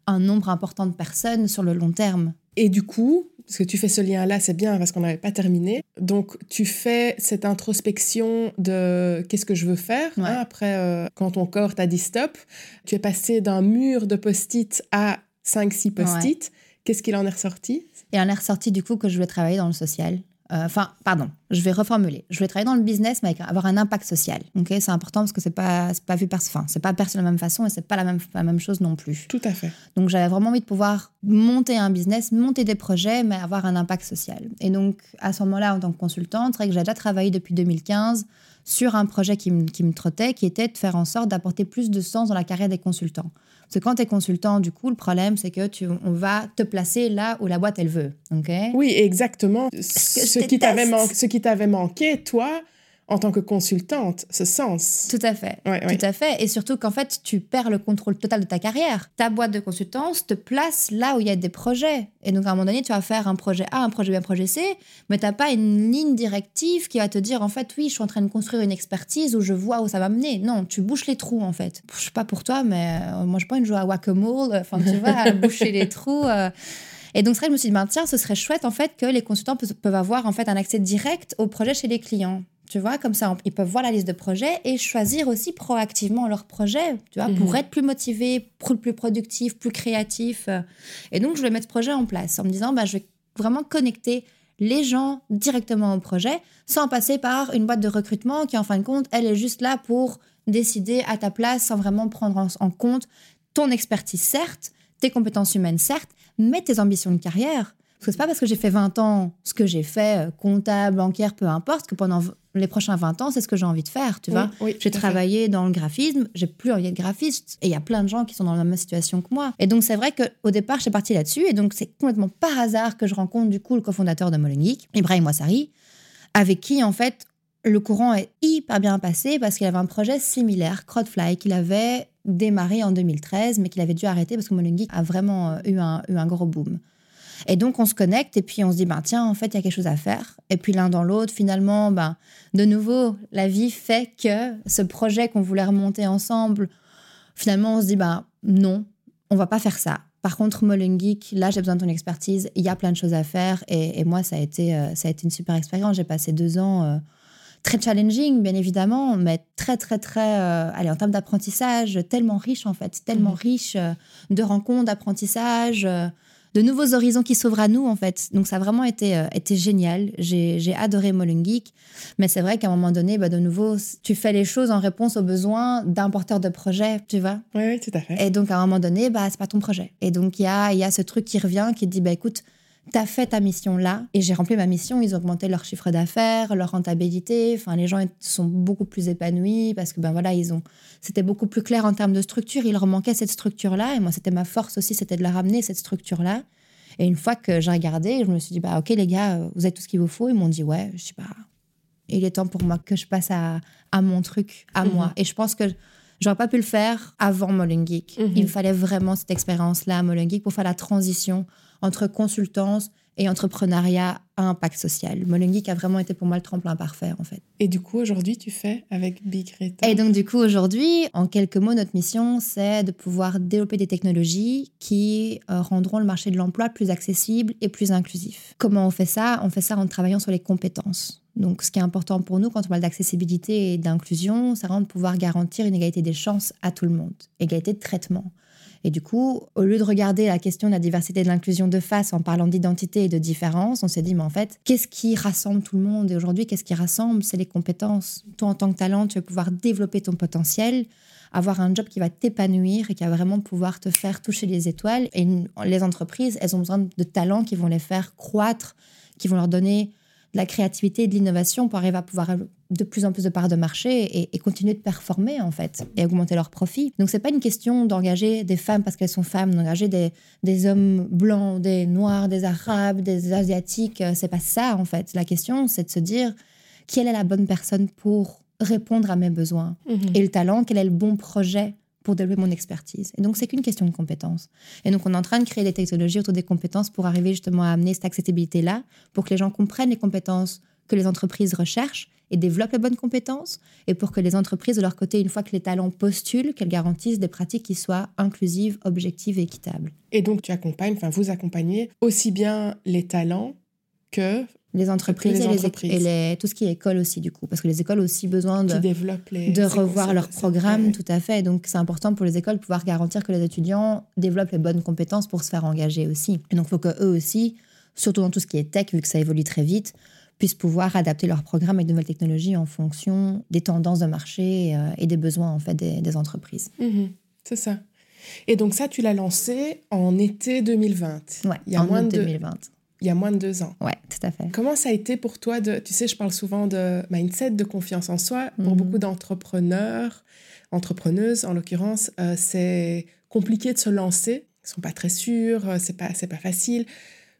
un nombre important de personnes sur le long terme. Et du coup, parce que tu fais ce lien-là, c'est bien parce qu'on n'avait pas terminé. Donc, tu fais cette introspection de qu'est-ce que je veux faire. Hein, après, euh, quand ton corps t'a dit stop, tu es passé d'un mur de post-it à 5-6 post-it. Qu'est-ce qu'il en est ressorti? Il en est ressorti du coup que je voulais travailler dans le social. Euh, enfin, pardon, je vais reformuler. Je voulais travailler dans le business, mais avoir un impact social. Ok, c'est important parce que c'est pas pas vu par, enfin, c'est pas perçu de la même façon et c'est pas la même la même chose non plus. Tout à fait. Donc j'avais vraiment envie de pouvoir monter un business, monter des projets, mais avoir un impact social. Et donc à ce moment-là, en tant que consultante, c'est vrai que j'ai déjà travaillé depuis 2015 sur un projet qui, qui me trottait, qui était de faire en sorte d'apporter plus de sens dans la carrière des consultants. Parce que quand tu es consultant, du coup, le problème, c'est que tu, on va te placer là où la boîte, elle veut. ok? Oui, exactement. Ce, qui t'avait manqué, toi, en tant que consultante, ce sens. Tout à fait. Tout à fait. Et surtout qu'en fait, tu perds le contrôle total de ta carrière. Ta boîte de consultance te place là où il y a des projets. Et donc, à un moment donné, tu vas faire un projet A, un projet B, un projet C, mais tu n'as pas une ligne directive qui va te dire, en fait, oui, je suis en train de construire une expertise où je vois où ça va mener. Non, tu bouches les trous, en fait. Je sais pas pour toi, mais euh, moi, je pas une jouer à whack-a-mole. Enfin, tu vois, à boucher les trous. Euh. Et donc, c'est vrai que je me suis dit, ben, tiens, ce serait chouette, en fait, que les consultants peuvent avoir, en fait, un accès direct au projet chez les clients. Tu vois, comme ça, ils peuvent voir la liste de projets et choisir aussi proactivement leur projet, tu vois, pour mhm. être plus motivé, plus productif, plus créatif. Et donc, je vais mettre ce projet en place en me disant, bah, je vais vraiment connecter les gens directement au projet sans passer par une boîte de recrutement qui, en fin de compte, elle est juste là pour décider à ta place sans vraiment prendre en compte ton expertise, certes, tes compétences humaines, certes, mais tes ambitions de carrière. Parce que c'est pas parce que j'ai fait 20 ans ce que j'ai fait, euh, comptable, bancaire, peu importe, que pendant les prochains 20 ans, c'est ce que j'ai envie de faire, tu vois. j'ai travaillé dans le graphisme, j'ai plus envie d'être graphiste. Et il y a plein de gens qui sont dans la même situation que moi. Et donc, c'est vrai qu'au départ, j'ai parti là-dessus. Et donc, c'est complètement par hasard que je rencontre, du coup, le cofondateur de Mollen Ibrahim Wassari, avec qui, en fait, le courant est hyper bien passé parce qu'il avait un projet similaire, Crowdfly, qu'il avait démarré en 2013, mais qu'il avait dû arrêter parce que Mollen a vraiment euh, eu un, eu un gros boom. Et donc, on se connecte et puis on se dit, ben, tiens, en fait, il y a quelque chose à faire. Et puis l'un dans l'autre, finalement, ben, de nouveau, la vie fait que ce projet qu'on voulait remonter ensemble, finalement, on se dit, ben, non, on va pas faire ça. Par contre, Mollen Geek, là, j'ai besoin de ton expertise. Il y a plein de choses à faire. Et, moi, ça a, été, euh, ça a été une super expérience. J'ai passé deux ans euh, très challenging, bien évidemment, mais très, très, très, euh, allez, en termes d'apprentissage, tellement riche, en fait, tellement mmh. riche de rencontres, d'apprentissage de nouveaux horizons qui s'ouvrent à nous, en fait. Donc, ça a vraiment été, euh, été génial. J'ai adoré Mollen Geek. Mais c'est vrai qu'à un moment donné, bah, de nouveau, tu fais les choses en réponse aux besoins d'un porteur de projet, tu vois. Oui, oui, tout à fait. Et donc, à un moment donné, bah, c'est pas ton projet. Et donc, il y a, y a ce truc qui revient, qui dit, bah, écoute, tu as fait ta mission là et j'ai rempli ma mission. Ils ont augmenté leur chiffre d'affaires, leur rentabilité. Enfin, les gens sont beaucoup plus épanouis parce que ben voilà, ils ont. C'était beaucoup plus clair en termes de structure. Il leur manquait cette structure là et moi c'était ma force aussi, c'était de la ramener cette structure là. Et une fois que j'ai regardé, je me suis dit bah ok les gars, vous avez tout ce qu'il vous faut. Ils m'ont dit ouais, je sais pas. Il est temps pour moi que je passe à, à mon truc, à mhm. moi. Et je pense que j'aurais pas pu le faire avant Mollen Geek. Mhm. Il me fallait vraiment cette expérience là à Mollen Geek pour faire la transition entre consultance et entrepreneuriat à impact social. Molengeek a vraiment été pour moi le tremplin parfait, en fait. Et du coup, aujourd'hui, tu fais avec Big Reta Et donc, du coup, aujourd'hui, en quelques mots, notre mission, c'est de pouvoir développer des technologies qui euh, rendront le marché de l'emploi plus accessible et plus inclusif. Comment on fait ça? On fait ça en travaillant sur les compétences. Donc, ce qui est important pour nous quand on parle d'accessibilité et d'inclusion, c'est vraiment de pouvoir garantir une égalité des chances à tout le monde, égalité de traitement. Et du coup, au lieu de regarder la question de la diversité et de l'inclusion de face en parlant d'identité et de différence, on s'est dit, mais en fait, qu'est-ce qui rassemble tout le monde? Et aujourd'hui, qu'est-ce qui rassemble? C'est les compétences. Toi, en tant que talent, tu vas pouvoir développer ton potentiel, avoir un job qui va t'épanouir et qui va vraiment pouvoir te faire toucher les étoiles. Et les entreprises, elles ont besoin de talents qui vont les faire croître, qui vont leur donner de la créativité et de l'innovation pour arriver à pouvoir de plus en plus de parts de marché et, continuer de performer en fait et augmenter leurs profits. Donc c'est pas une question d'engager des femmes parce qu'elles sont femmes, d'engager des, des, hommes blancs, des noirs, des arabes, des asiatiques. Euh, c'est pas ça en fait. La question c'est de se dire quelle est la bonne personne pour répondre à mes besoins mhm. et le talent, quel est le bon projet pour développer mon expertise. Et donc, c'est qu'une question de compétences. Et donc, on est en train de créer des technologies autour des compétences pour arriver justement à amener cette accessibilité-là, pour que les gens comprennent les compétences que les entreprises recherchent et développent les bonnes compétences, et pour que les entreprises, de leur côté, une fois que les talents postulent, qu'elles garantissent des pratiques qui soient inclusives, objectives et équitables. Et donc, tu accompagnes, enfin, vous accompagnez aussi bien les talents que les entreprises, et, les, tout ce qui est école aussi du coup. Parce que les écoles ont aussi besoin de, de revoir leur programme tout à fait. Donc c'est important pour les écoles de pouvoir garantir que les étudiants développent les bonnes compétences pour se faire engager aussi. Et donc il faut que eux aussi surtout dans tout ce qui est tech vu que ça évolue très vite puissent pouvoir adapter leur programme avec de nouvelles technologies en fonction des tendances de marché euh, et des besoins en fait des, entreprises. Mhm. c'est ça. Et donc ça tu l'as lancé en été 2020 ouais, il y a en moins de 2020 il y a moins de deux ans. Ouais, tout à fait. Comment ça a été pour toi de, tu sais, je parle souvent de mindset, de confiance en soi. Pour mhm. beaucoup d'entrepreneurs, entrepreneuses en l'occurrence, euh, c'est compliqué de se lancer. Ils sont pas très sûrs, euh, c'est pas, c'est pas facile.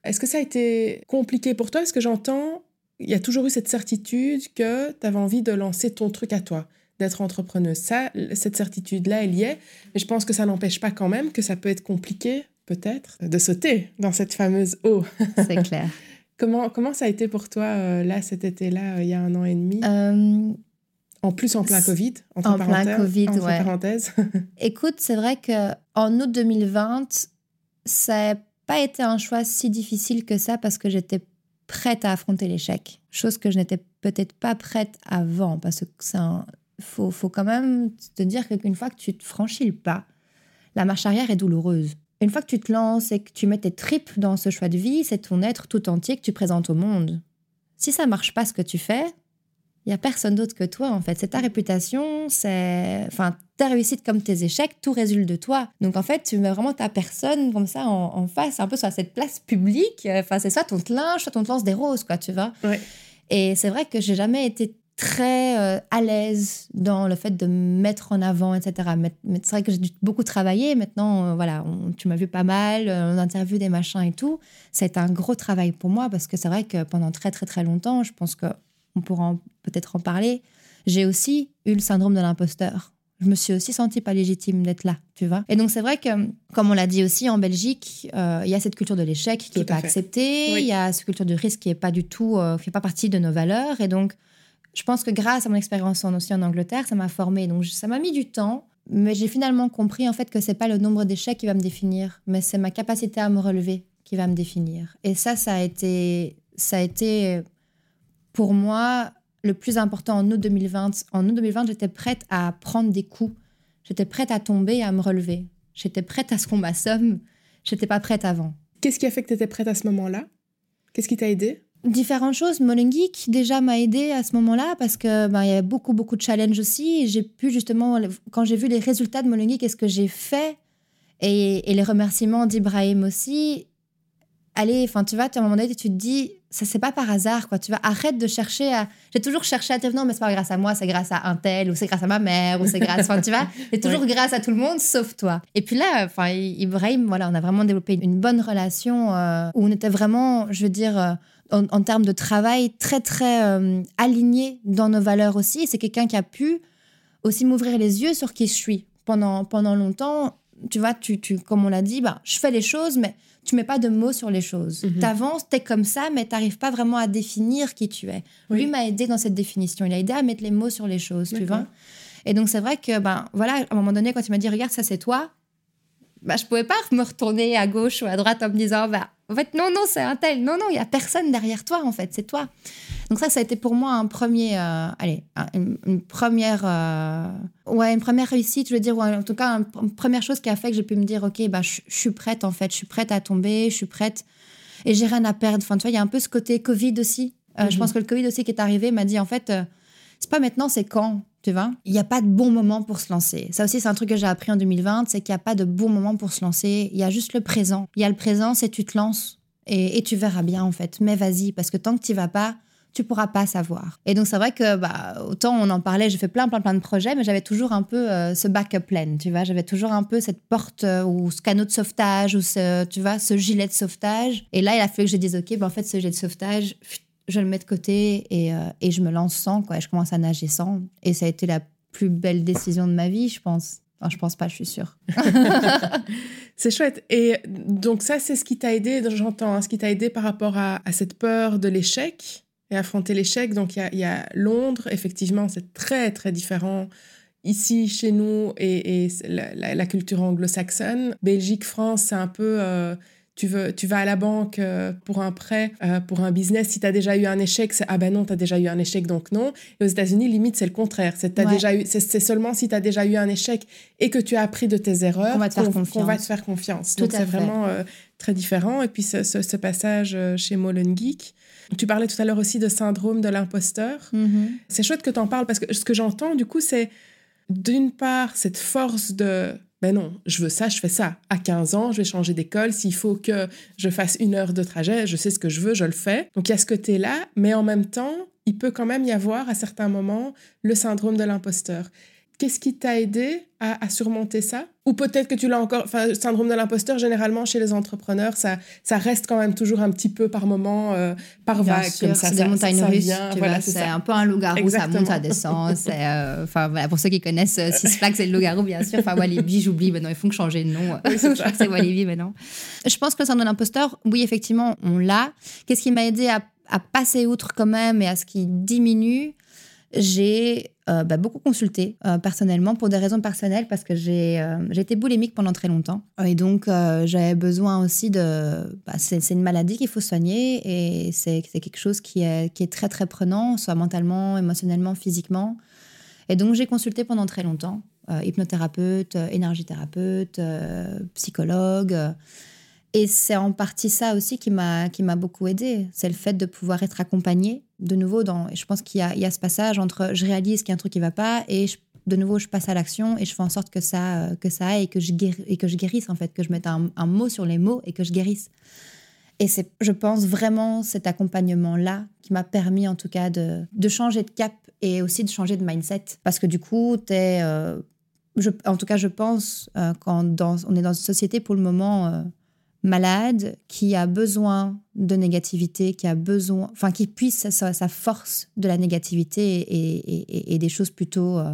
Est-ce que ça a été compliqué pour toi? Est-ce que j'entends, il y a toujours eu cette certitude que tu avais envie de lancer ton truc à toi, d'être entrepreneuse. Ça, cette certitude-là, elle y est. Mais je pense que ça n'empêche pas quand même que ça peut être compliqué peut-être, de sauter dans cette fameuse eau. C'est clair. comment, comment ça a été pour toi, euh, là, cet été-là, euh, il y a un an et demi? Euh, En plus, en plein Covid, entre en plein Covid, entre parenthèses. Écoute, c'est vrai qu'en août 2020, ça n'a pas été un choix si difficile que ça parce que j'étais prête à affronter l'échec. Chose que je n'étais peut-être pas prête avant parce que c'est faut, faut quand même te dire qu'une fois que tu te franchis le pas, la marche arrière est douloureuse une fois que tu te lances et que tu mets tes tripes dans ce choix de vie, c'est ton être tout entier que tu présentes au monde. Si ça marche pas ce que tu fais, il y a personne d'autre que toi en fait. C'est ta réputation, c'est enfin ta réussite comme tes échecs, tout résulte de toi. Donc en fait, tu mets vraiment ta personne comme ça en, face, un peu sur cette place publique. Enfin, c'est soit ton linge, soit ton te lance des roses, quoi, tu vois. Et c'est vrai que j'ai jamais été très euh, à l'aise dans le fait de mettre en avant, etc. Mais, c'est vrai que j'ai beaucoup travaillé. Maintenant, euh, voilà, tu m'as vu pas mal, euh, on interview des machins et tout. Été un gros travail pour moi parce que c'est vrai que pendant très, très, très longtemps, je pense qu'on pourra peut-être en parler, j'ai aussi eu le syndrome de l'imposteur. Je me suis aussi sentie pas légitime d'être là, tu vois. Et donc c'est vrai que, comme on l'a dit aussi en Belgique, il y a cette culture de l'échec qui n'est pas acceptée, il y a cette culture du risque qui est pas du tout, qui fait pas partie de nos valeurs. Et donc je pense que grâce à mon expérience en, aussi en Angleterre, ça m'a formée. Donc ça m'a mis du temps, mais j'ai finalement compris en fait que c'est pas le nombre d'échecs qui va me définir, mais c'est ma capacité à me relever qui va me définir. Et ça, ça a été, ça a été pour moi le plus important en août 2020. En août 2020, j'étais prête à prendre des coups. J'étais prête à tomber et à me relever. J'étais prête à ce qu'on m'assomme. J'étais pas prête avant. Qu'est-ce qui a fait que tu étais prête à ce moment-là? Qu'est-ce qui t'a aidé? Différentes choses. Molengeek déjà m'a aidé à ce moment-là parce que ben, il y avait beaucoup beaucoup de challenges aussi. J'ai pu justement quand j'ai vu les résultats de Molengeek, qu'est-ce que j'ai fait? Et, et, les remerciements d'Ibrahim aussi. Allez, enfin tu vois, à un moment donné, tu te dis ça c'est pas par hasard quoi. Tu vas arrête de chercher à. J'ai toujours cherché à dire non mais c'est pas grâce à moi, c'est grâce à un tel ou c'est grâce à ma mère ou c'est grâce. Enfin tu vois, c'est toujours grâce à tout le monde sauf toi. Et puis là, enfin Ibrahim, voilà, on a vraiment développé une bonne relation euh, où on était vraiment, je veux dire. Euh, en, termes de travail très très euh, aligné dans nos valeurs aussi. C'est quelqu'un qui a pu aussi m'ouvrir les yeux sur qui je suis pendant pendant longtemps. Tu vois, tu, tu comme on l'a dit, bah, je fais les choses, mais tu mets pas de mots sur les choses. Mhm. Tu avances, tu es comme ça, mais tu n'arrives pas vraiment à définir qui tu es. Lui m'a aidé dans cette définition. Il a aidé à mettre les mots sur les choses, tu vois. Et donc, c'est vrai que, ben, voilà, à un moment donné, quand il m'a dit, regarde, ça c'est toi, bah, je pouvais pas me retourner à gauche ou à droite en me disant, bah, en fait, non, non, c'est un tel. Non, non, il y a personne derrière toi, en fait, c'est toi. Donc ça, ça a été pour moi un premier, euh, allez, une, première, euh, ouais, une première réussite, je veux dire, ou en tout cas, une première chose qui a fait que j'ai pu me dire, ok, bah, je, suis prête, en fait, je suis prête à tomber, je suis prête, et j'ai rien à perdre. Enfin, tu vois, il y a un peu ce côté Covid aussi. Euh, je mhm. pense que le Covid aussi qui est arrivé m'a dit, en fait, c'est pas maintenant, c'est quand. Tu vois? Il n'y a pas de bon moment pour se lancer. Ça aussi, c'est un truc que j'ai appris en 2020, c'est qu'il n'y a pas de bon moment pour se lancer. Il y a juste le présent. Il y a le présent, c'est tu te lances et, tu verras bien en fait. Mais vas-y, parce que tant que tu vas pas, tu pourras pas savoir. Et donc c'est vrai que bah, autant on en parlait, j'ai fait plein plein plein de projets, mais j'avais toujours un peu euh, ce backup plan, tu vois, j'avais toujours un peu cette porte euh, ou ce canot de sauvetage ou ce, tu vois, ce gilet de sauvetage. Et là, il a fallu que je dise ok, bah, en fait ce gilet de sauvetage, je le mets de côté et, euh, je me lance sans, quoi. je commence à nager sans. Et ça a été la plus belle décision de ma vie, je pense. Enfin, je pense pas, je suis sûre. c'est chouette. Et donc ça, c'est ce qui t'a aidé, j'entends, hein, ce qui t'a aidé par rapport à, cette peur de l'échec et affronter l'échec. Donc il y, a, Londres, effectivement, c'est très, très différent ici, chez nous, et, la, culture anglo-saxonne. Belgique, France, c'est un peu... Euh, tu, veux, tu vas à la banque euh, pour un prêt, euh, pour un business, si tu as déjà eu un échec, c'est ah ben non, tu as déjà eu un échec, donc non. Et aux États-Unis, limite, c'est le contraire. C'est seulement si tu as déjà eu un échec et que tu as appris de tes erreurs qu'on va te faire confiance. va te faire confiance. donc c'est vraiment euh, très différent. Et puis ce, ce, passage chez Molen Geek. Tu parlais tout à l'heure aussi de syndrome de l'imposteur. Mm-hmm. C'est chouette que tu en parles parce que ce que j'entends, du coup, c'est d'une part cette force de ben non, je veux ça, je fais ça. À 15 ans, je vais changer d'école. S'il faut que je fasse une heure de trajet, je sais ce que je veux, je le fais. Donc il y a ce côté-là, mais en même temps, il peut quand même y avoir à certains moments le syndrome de l'imposteur. Qu'est-ce qui t'a aidé à, surmonter ça? Ou peut-être que tu l'as encore. Enfin, syndrome de l'imposteur, généralement chez les entrepreneurs, ça, ça reste quand même toujours un petit peu par moment, euh, par vague, comme ça. C'est des montagnes russes. Voilà, c'est un peu un loup-garou, ça monte, ça descend. Euh, enfin, voilà, pour ceux qui connaissent euh, Six Flags, c'est le loup-garou, bien sûr. Enfin, Walibi, j'oublie, maintenant, ils font changer de nom. Oui, je crois que c'est Walibi maintenant. Je pense que le syndrome de l'imposteur, oui, effectivement, on l'a. Qu'est-ce qui m'a aidé à, à passer outre quand même et à ce qui diminue? J'ai euh, bah, beaucoup consulté euh, personnellement pour des raisons personnelles parce que j'ai euh, été boulimique pendant très longtemps. Et donc j'avais besoin aussi de bah, c'est une maladie qu'il faut soigner et c'est quelque chose qui est, qui est très très prenant soit mentalement émotionnellement physiquement. Et donc j'ai consulté pendant très longtemps hypnothérapeute énergithérapeute psychologue et c'est en partie ça aussi qui m'a qui m'a beaucoup aidé. C'est le fait de pouvoir être accompagné de nouveau dans. Je pense qu'il y, y, a ce passage entre je réalise qu'il y a un truc qui va pas et de nouveau je passe à l'action et je fais en sorte que ça que ça aille et que je et que je guérisse en fait, que je mette un, mot sur les mots et que je guérisse. Et c'est, je pense vraiment cet accompagnement-là qui m'a permis en tout cas de, de, changer de cap et aussi de changer de mindset. Parce que du coup, tu es, euh, en tout cas, je pense, euh, quand on est dans une société pour le moment euh, malade, qui a besoin de négativité, qui a besoin, enfin, qui puisse sa, sa force de la négativité et, et, des choses plutôt, euh,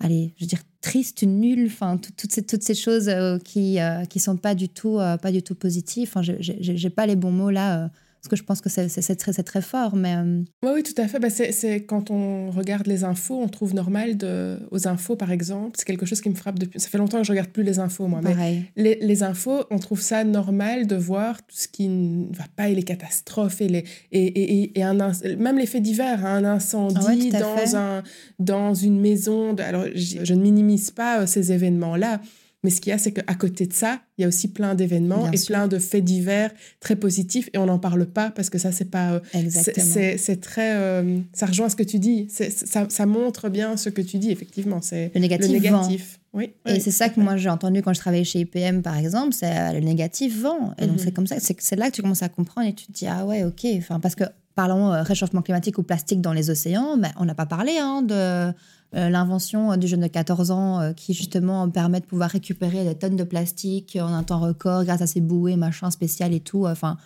allez, je veux dire, tristes, nulles, enfin, toutes ces, toutes ces choses euh, qui ne qui sont pas du tout, euh, pas du tout positives. Enfin, j'ai pas les bons mots là parce que je pense que c'est très, très fort. Mais... Euh, oui, oui, tout à fait. Bah, c'est quand on regarde les infos, on trouve normal de, aux infos, par exemple. C'est quelque chose qui me frappe depuis. Ça fait longtemps que je regarde plus les infos, moi. Mais les, les, infos, on trouve ça normal de voir tout ce qui ne va pas et les catastrophes et, les, et, et, et un, même les faits divers. Hein, un incendie dans, un, dans une maison. De, alors, je ne minimise pas euh, ces événements-là. Mais ce qu'il y a, c'est qu'à côté de ça, il y a aussi plein d'événements et plein de faits divers très positifs et on n'en parle pas parce que ça, c'est pas. Euh, c'est très. Euh, ça rejoint ce que tu dis. Ça, ça, montre bien ce que tu dis, effectivement. C'est le négatif. Le négatif. Oui, et c'est ça que moi j'ai entendu quand je travaillais chez IPM par exemple, c'est euh, le négatif vend. Et donc mhm. c'est comme ça, c'est là que tu commences à comprendre et tu te dis ah ouais ok, enfin parce que parlons réchauffement climatique ou plastique dans les océans, mais on n'a pas parlé hein, de euh, l'invention du jeune de 14 ans euh, qui justement permet de pouvoir récupérer des tonnes de plastique en un temps record grâce à ces bouées, machin spécial et tout. Enfin,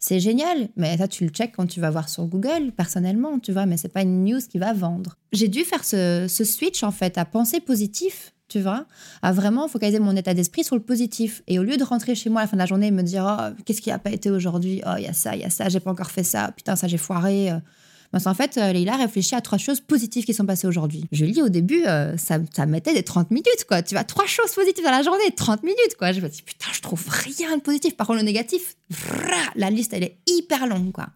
c'est génial. Mais ça, tu le check quand tu vas voir sur Google, personnellement, tu vois, mais c'est pas une news qui va vendre. J'ai dû faire ce, switch, en fait, à penser positif tu vois, à vraiment focaliser mon état d'esprit sur le positif. Et au lieu de rentrer chez moi à la fin de la journée et me dire, oh, qu'est-ce qui n'a pas été aujourd'hui? Oh, il y a ça, il y a ça, j'ai pas encore fait ça, putain, ça j'ai foiré. Parce qu'en fait, euh, Leïla réfléchit à trois choses positives qui sont passées aujourd'hui. Je lis au début, euh, ça, ça mettait des 30 minutes, quoi. Tu vois, trois choses positives dans la journée, 30 minutes, quoi. Je me dis, putain, je trouve rien de positif. Par contre, le négatif, la liste, elle est hyper longue, quoi.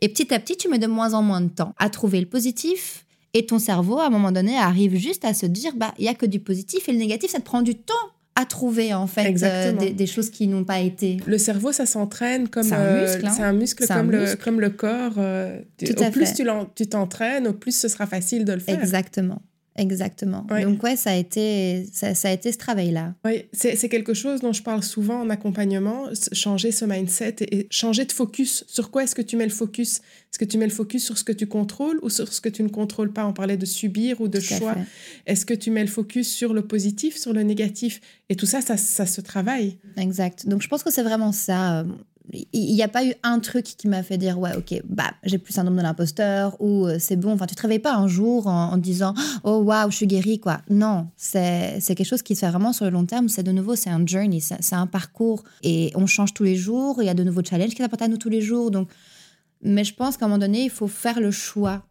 Et petit à petit, tu mets de moins en moins de temps à trouver le positif. Et ton cerveau, à un moment donné, arrive juste à se dire, bah, il y a que du positif et le négatif, ça te prend du temps à trouver en fait euh, des, choses qui n'ont pas été. Le cerveau, ça s'entraîne comme c'est un euh, muscle, hein. c'est un muscle comme, le, comme le corps. Euh, au plus tu t'entraînes, au plus ce sera facile de le faire. Exactement. Exactement. Donc ouais, ça a été, ça, a été ce travail-là. Oui, c'est quelque chose dont je parle souvent en accompagnement, changer ce mindset et, changer de focus. Sur quoi est-ce que tu mets le focus? Est-ce que tu mets le focus sur ce que tu contrôles ou sur ce que tu ne contrôles pas? On parlait de subir ou de choix. Est-ce que tu mets le focus sur le positif, sur le négatif? Et tout ça, ça, ça se travaille. Exact. Donc je pense que c'est vraiment ça il n'y a pas eu un truc qui m'a fait dire ouais ok bah j'ai plus syndrome de l'imposteur ou euh, c'est bon. Enfin tu te réveilles pas un jour en, disant oh waouh je suis guérie quoi. Non c'est quelque chose qui se fait vraiment sur le long terme. C'est de nouveau c'est un journey c'est un parcours. Et on change tous les jours. Il y a de nouveaux challenges qui s'apportent à nous tous les jours. Donc mais je pense qu'à un moment donné il faut faire le choix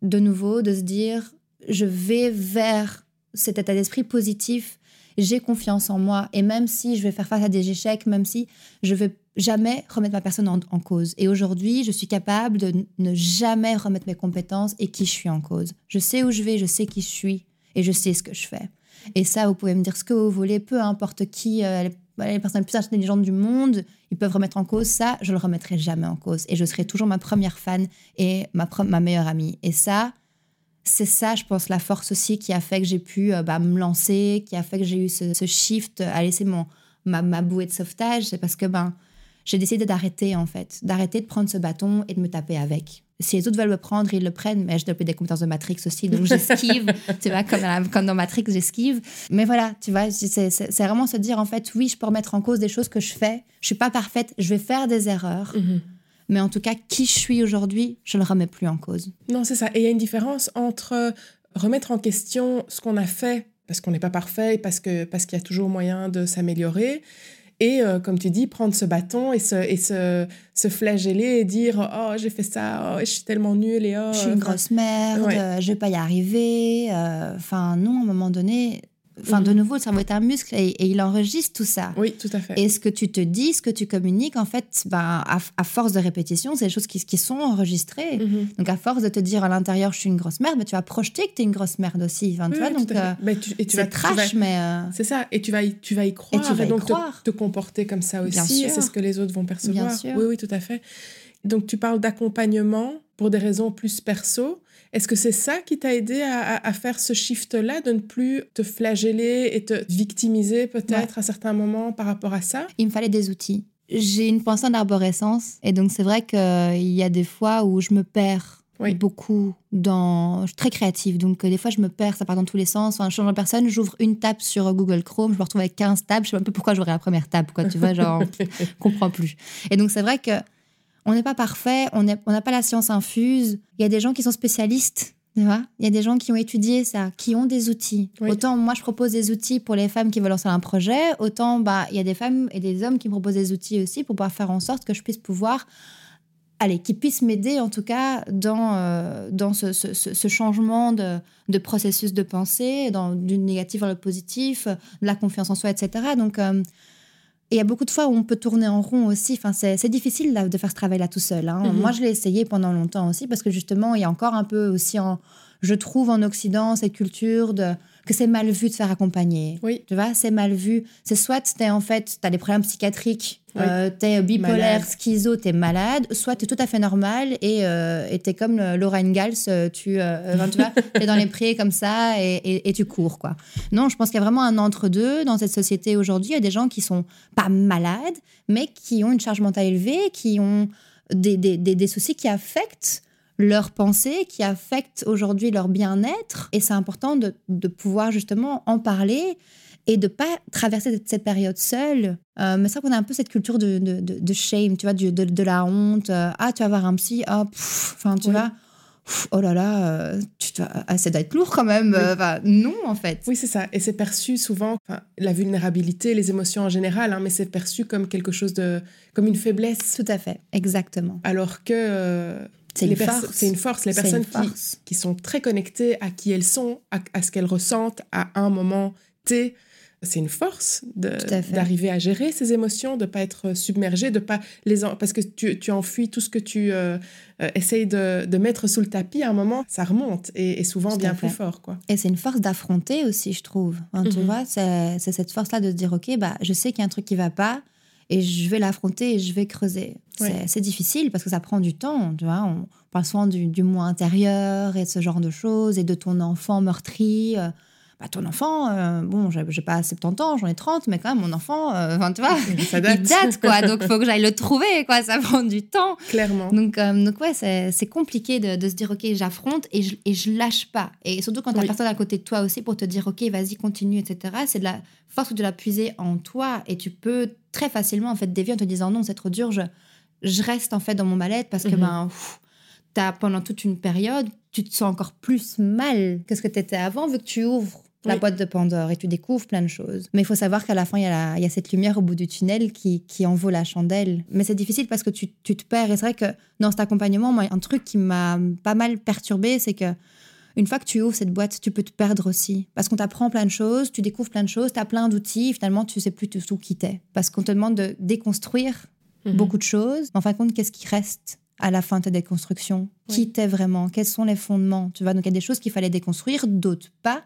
de nouveau de se dire je vais vers cet état d'esprit positif. J'ai confiance en moi. Et même si je vais faire face à des échecs, même si je vais jamais remettre ma personne en, cause. Et aujourd'hui, je suis capable de ne jamais remettre mes compétences et qui je suis en cause. Je sais où je vais, je sais qui je suis et je sais ce que je fais. Et ça, vous pouvez me dire ce que vous voulez, peu importe qui, euh, les, personnes les plus intelligentes du monde, ils peuvent remettre en cause ça, je le remettrai jamais en cause. Et je serai toujours ma première fan et ma, ma meilleure amie. Et ça, c'est ça, je pense, la force aussi qui a fait que j'ai pu euh, bah, me lancer, qui a fait que j'ai eu ce, shift à laisser mon, ma bouée de sauvetage. C'est parce que ben, j'ai décidé d'arrêter, en fait, d'arrêter de prendre ce bâton et de me taper avec. Si les autres veulent le prendre, ils le prennent, mais j'ai développé des compétences de Matrix aussi, donc j'esquive, tu vois, comme, comme, dans Matrix, j'esquive. Mais voilà, tu vois, c'est vraiment se dire, en fait, oui, je peux remettre en cause des choses que je fais, je suis pas parfaite, je vais faire des erreurs. Mm-hmm. Mais en tout cas, qui je suis aujourd'hui, je ne le remets plus en cause. Non, c'est ça. Et il y a une différence entre remettre en question ce qu'on a fait, parce qu'on n'est pas parfait, parce qu'il parce qu'il y a toujours moyen de s'améliorer, et euh, comme tu dis, prendre ce bâton et se, et se, se flageller et dire Oh, j'ai fait ça, oh, je suis tellement nulle et oh. Je suis une grosse merde, je je vais pas y arriver. Euh, enfin, non, à un moment donné, Enfin, de mhm. nouveau, le cerveau est un muscle et, il enregistre tout ça. Oui, tout à fait. Et ce que tu te dis, ce que tu communiques, en fait, ben, à, force de répétition, c'est des choses qui, qui sont enregistrées. Mhm. Donc, à force de te dire à l'intérieur, je suis une grosse merde, mais tu vas projeter que tu es une grosse merde aussi. Enfin, tu vois, donc, euh, c'est trash, mais. Euh, c'est ça. Et tu vas y, tu vas y croire. Et tu vas y donc croire. Te, te, comporter comme ça aussi. C'est ce que les autres vont percevoir. Bien sûr. Oui, oui, tout à fait. Donc, tu parles d'accompagnement pour des raisons plus perso. Est-ce que c'est ça qui t'a aidé à, faire ce shift-là, de ne plus te flageller et te victimiser peut-être à certains moments par rapport à ça? Il me fallait des outils. J'ai une pensée en arborescence et donc c'est vrai qu'il y a des fois où je me perds beaucoup dans. Je suis très créative, donc euh, des fois je me perds, ça part dans tous les sens. Enfin, je change de personne, j'ouvre une tab sur Google Chrome, je me retrouve avec 15 tabs, je sais un peu pourquoi j'aurais la première tab, quoi, tu vois, genre, comprends plus. Et donc c'est vrai que on n'est pas parfait, on n'a pas la science infuse. Il y a des gens qui sont spécialistes, tu vois. Il y a des gens qui ont étudié ça, qui ont des outils. Autant moi, je propose des outils pour les femmes qui veulent lancer un projet, autant bah il y a des femmes et des hommes qui me proposent des outils aussi pour pouvoir faire en sorte que je puisse pouvoir allez, qui puissent m'aider en tout cas dans, euh, dans ce, changement de, processus de pensée, dans, du négatif vers le positif, de la confiance en soi, etc. Donc, euh, et il y a beaucoup de fois où on peut tourner en rond aussi. Enfin, c'est difficile de faire ce travail-là tout seul. Hein. Mhm. Moi, je l'ai essayé pendant longtemps aussi parce que justement, il y a encore un peu aussi, en, je trouve en Occident, cette culture de que c'est mal vu de faire accompagner. Oui. Tu vois, c'est mal vu. C'est soit tu es en fait, tu as des problèmes psychiatriques, euh, tu es bipolaire, schizo, tu es malade, soit tu es tout à fait normal et euh, tu es comme Laura Ingalls, euh, tu, euh, tu vois, es dans les prés comme ça et, et, tu cours. quoi. Non, je pense qu'il y a vraiment un entre-deux dans cette société aujourd'hui. Il y a des gens qui sont pas malades, mais qui ont une charge mentale élevée, qui ont des, des, des, des soucis qui affectent leurs pensées, qui affectent aujourd'hui leur bien-être. Et c'est important de, de, pouvoir justement en parler et de pas traverser cette période seule. Euh, mais c'est vrai qu'on a un peu cette culture de, de, de shame, tu vois, de, de, la honte. Euh, ah, tu vas voir un psy, ah, enfin, tu vois. oh là là, euh, tu ah, ça doit être lourd quand même. non, en fait. Oui, c'est ça. Et c'est perçu souvent, la vulnérabilité, les émotions en général, hein, mais c'est perçu comme quelque chose de. comme une faiblesse. Tout à fait, exactement. Alors que c'est une, force. une force. Les personnes qui, qui, sont très connectées à qui elles sont, à, ce qu'elles ressentent à un moment T, c'est une force d'arriver à gérer ces émotions, de pas être submergé, de pas les parce que tu, tu enfuis tout ce que tu euh, euh, essayes de, de, mettre sous le tapis. À un moment, ça remonte et, souvent bien plus fort, quoi. Et c'est une force d'affronter aussi, je trouve. Tu mhm. vois, c'est cette force-là de se dire, ok, bah, je sais qu'il y a un truc qui va pas et je vais l'affronter et je vais creuser. C'est difficile parce que ça prend du temps, tu vois. On parle souvent du, du moi intérieur et de ce genre de choses et de ton enfant meurtri. Euh, bah, ton enfant, euh, bon, j'ai pas 70 ans, j'en ai 30, mais quand même, mon enfant, euh, tu vois, il date, quoi. Donc, il faut que j'aille le trouver, quoi. Ça prend du temps. Clairement. Donc, donc ouais, c'est compliqué de, de, se dire, OK, j'affronte et je, et je lâche pas. Et surtout quand tu as personne à côté de toi aussi pour te dire, OK, vas-y, continue, etc. C'est de la force de la puiser en toi et tu peux très facilement en fait dévier en te disant non, c'est trop dur, je, je reste en fait dans mon mal-être parce que ben, as, pendant toute une période, tu te sens encore plus mal que ce que tu étais avant vu que tu ouvres la boîte de Pandore et tu découvres plein de choses. Mais il faut savoir qu'à la fin, il y, a y a cette lumière au bout du tunnel qui, qui en vaut la chandelle. Mais c'est difficile parce que tu, tu, te perds. Et c'est vrai que dans cet accompagnement, moi, un truc qui m'a pas mal perturbé, c'est que une fois que tu ouvres cette boîte, tu peux te perdre aussi. Parce qu'on t'apprend plein de choses, tu découvres plein de choses, tu as plein d'outils, finalement, tu sais plus tout qui t'es. Parce qu'on te demande de déconstruire mhm. beaucoup de choses. Mais en fin de compte, qu'est-ce qui reste à la fin de ta déconstruction? Qui t'es vraiment? Quels sont les fondements? Tu vois, donc il y a des choses qu'il fallait déconstruire, d'autres pas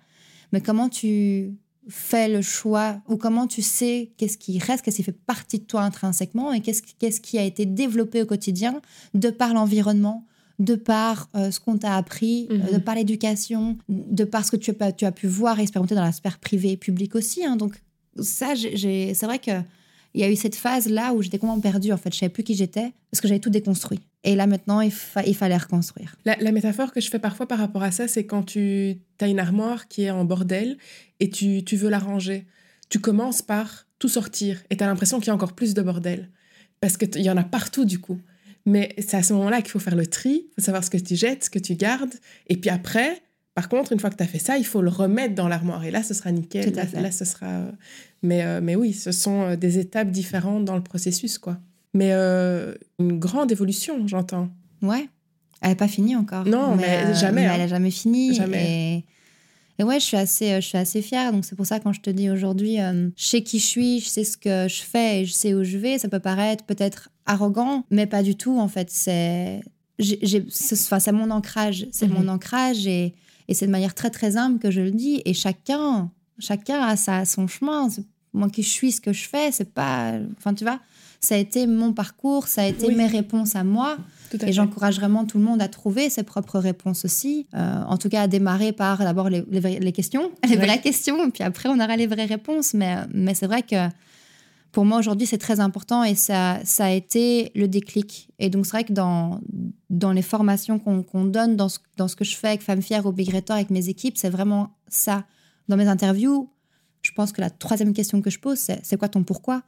mais comment tu fais le choix ou comment tu sais qu'est-ce qui reste, qu'est-ce qui fait partie de toi intrinsèquement et qu'est-ce qui a été développé au quotidien de par l'environnement, de par euh, ce qu'on t'a appris, euh, de mhm. par l'éducation, de par ce que tu as, tu as pu voir et expérimenter dans la sphère privée et publique aussi. Hein. Donc ça, c'est vrai que il y a eu cette phase là où j'étais complètement perdue en fait, je savais plus qui j'étais parce que j'avais tout déconstruit. Et là maintenant, il, fallait reconstruire. La, métaphore que je fais parfois par rapport à ça, c'est quand tu as une armoire qui est en bordel et tu, veux la ranger. Tu commences par tout sortir et tu as l'impression qu'il y a encore plus de bordel parce qu'il y en a partout du coup. Mais c'est à ce moment-là qu'il faut faire le tri, il faut savoir ce que tu jettes, ce que tu gardes. Et puis après, par contre, une fois que tu as fait ça, il faut le remettre dans l'armoire. Et là, ce sera nickel. Là, ce sera. Euh, mais, euh, mais oui, ce sont euh, des étapes différentes dans le processus, quoi. Mais une grande évolution, j'entends. Ouais. Elle n'est pas finie encore. Non, mais, jamais. Mais elle n'a hein. jamais fini. Jamais. Et... ouais, je suis assez, je suis assez fière. Donc c'est pour ça quand je te dis aujourd'hui, je sais qui je suis, je sais ce que je fais et je sais où je vais. Ça peut paraître peut-être arrogant, mais pas du tout en fait. C'est, c'est mon ancrage, c'est mon mhm. ancrage et et c'est de manière très, très humble que je le dis. Et chacun, chacun a sa, son chemin. Moi qui suis ce que je fais, c'est pas. Enfin, tu vois, ça a été mon parcours, ça a été mes réponses à moi. et j'encourage vraiment tout le monde à trouver ses propres réponses aussi. Euh, en tout cas, à démarrer par d'abord les, les, questions, les vraies questions, et puis après, on aura les vraies réponses. Mais, mais c'est vrai que pour moi aujourd'hui c'est très important et ça, ça a été le déclic. Et donc c'est vrai que dans, dans les formations qu'on donne, dans ce, dans ce que je fais avec Femmes Fières au Big avec mes équipes, c'est vraiment ça. Dans mes interviews, je pense que la troisième question que je pose, c'est c'est quoi ton pourquoi?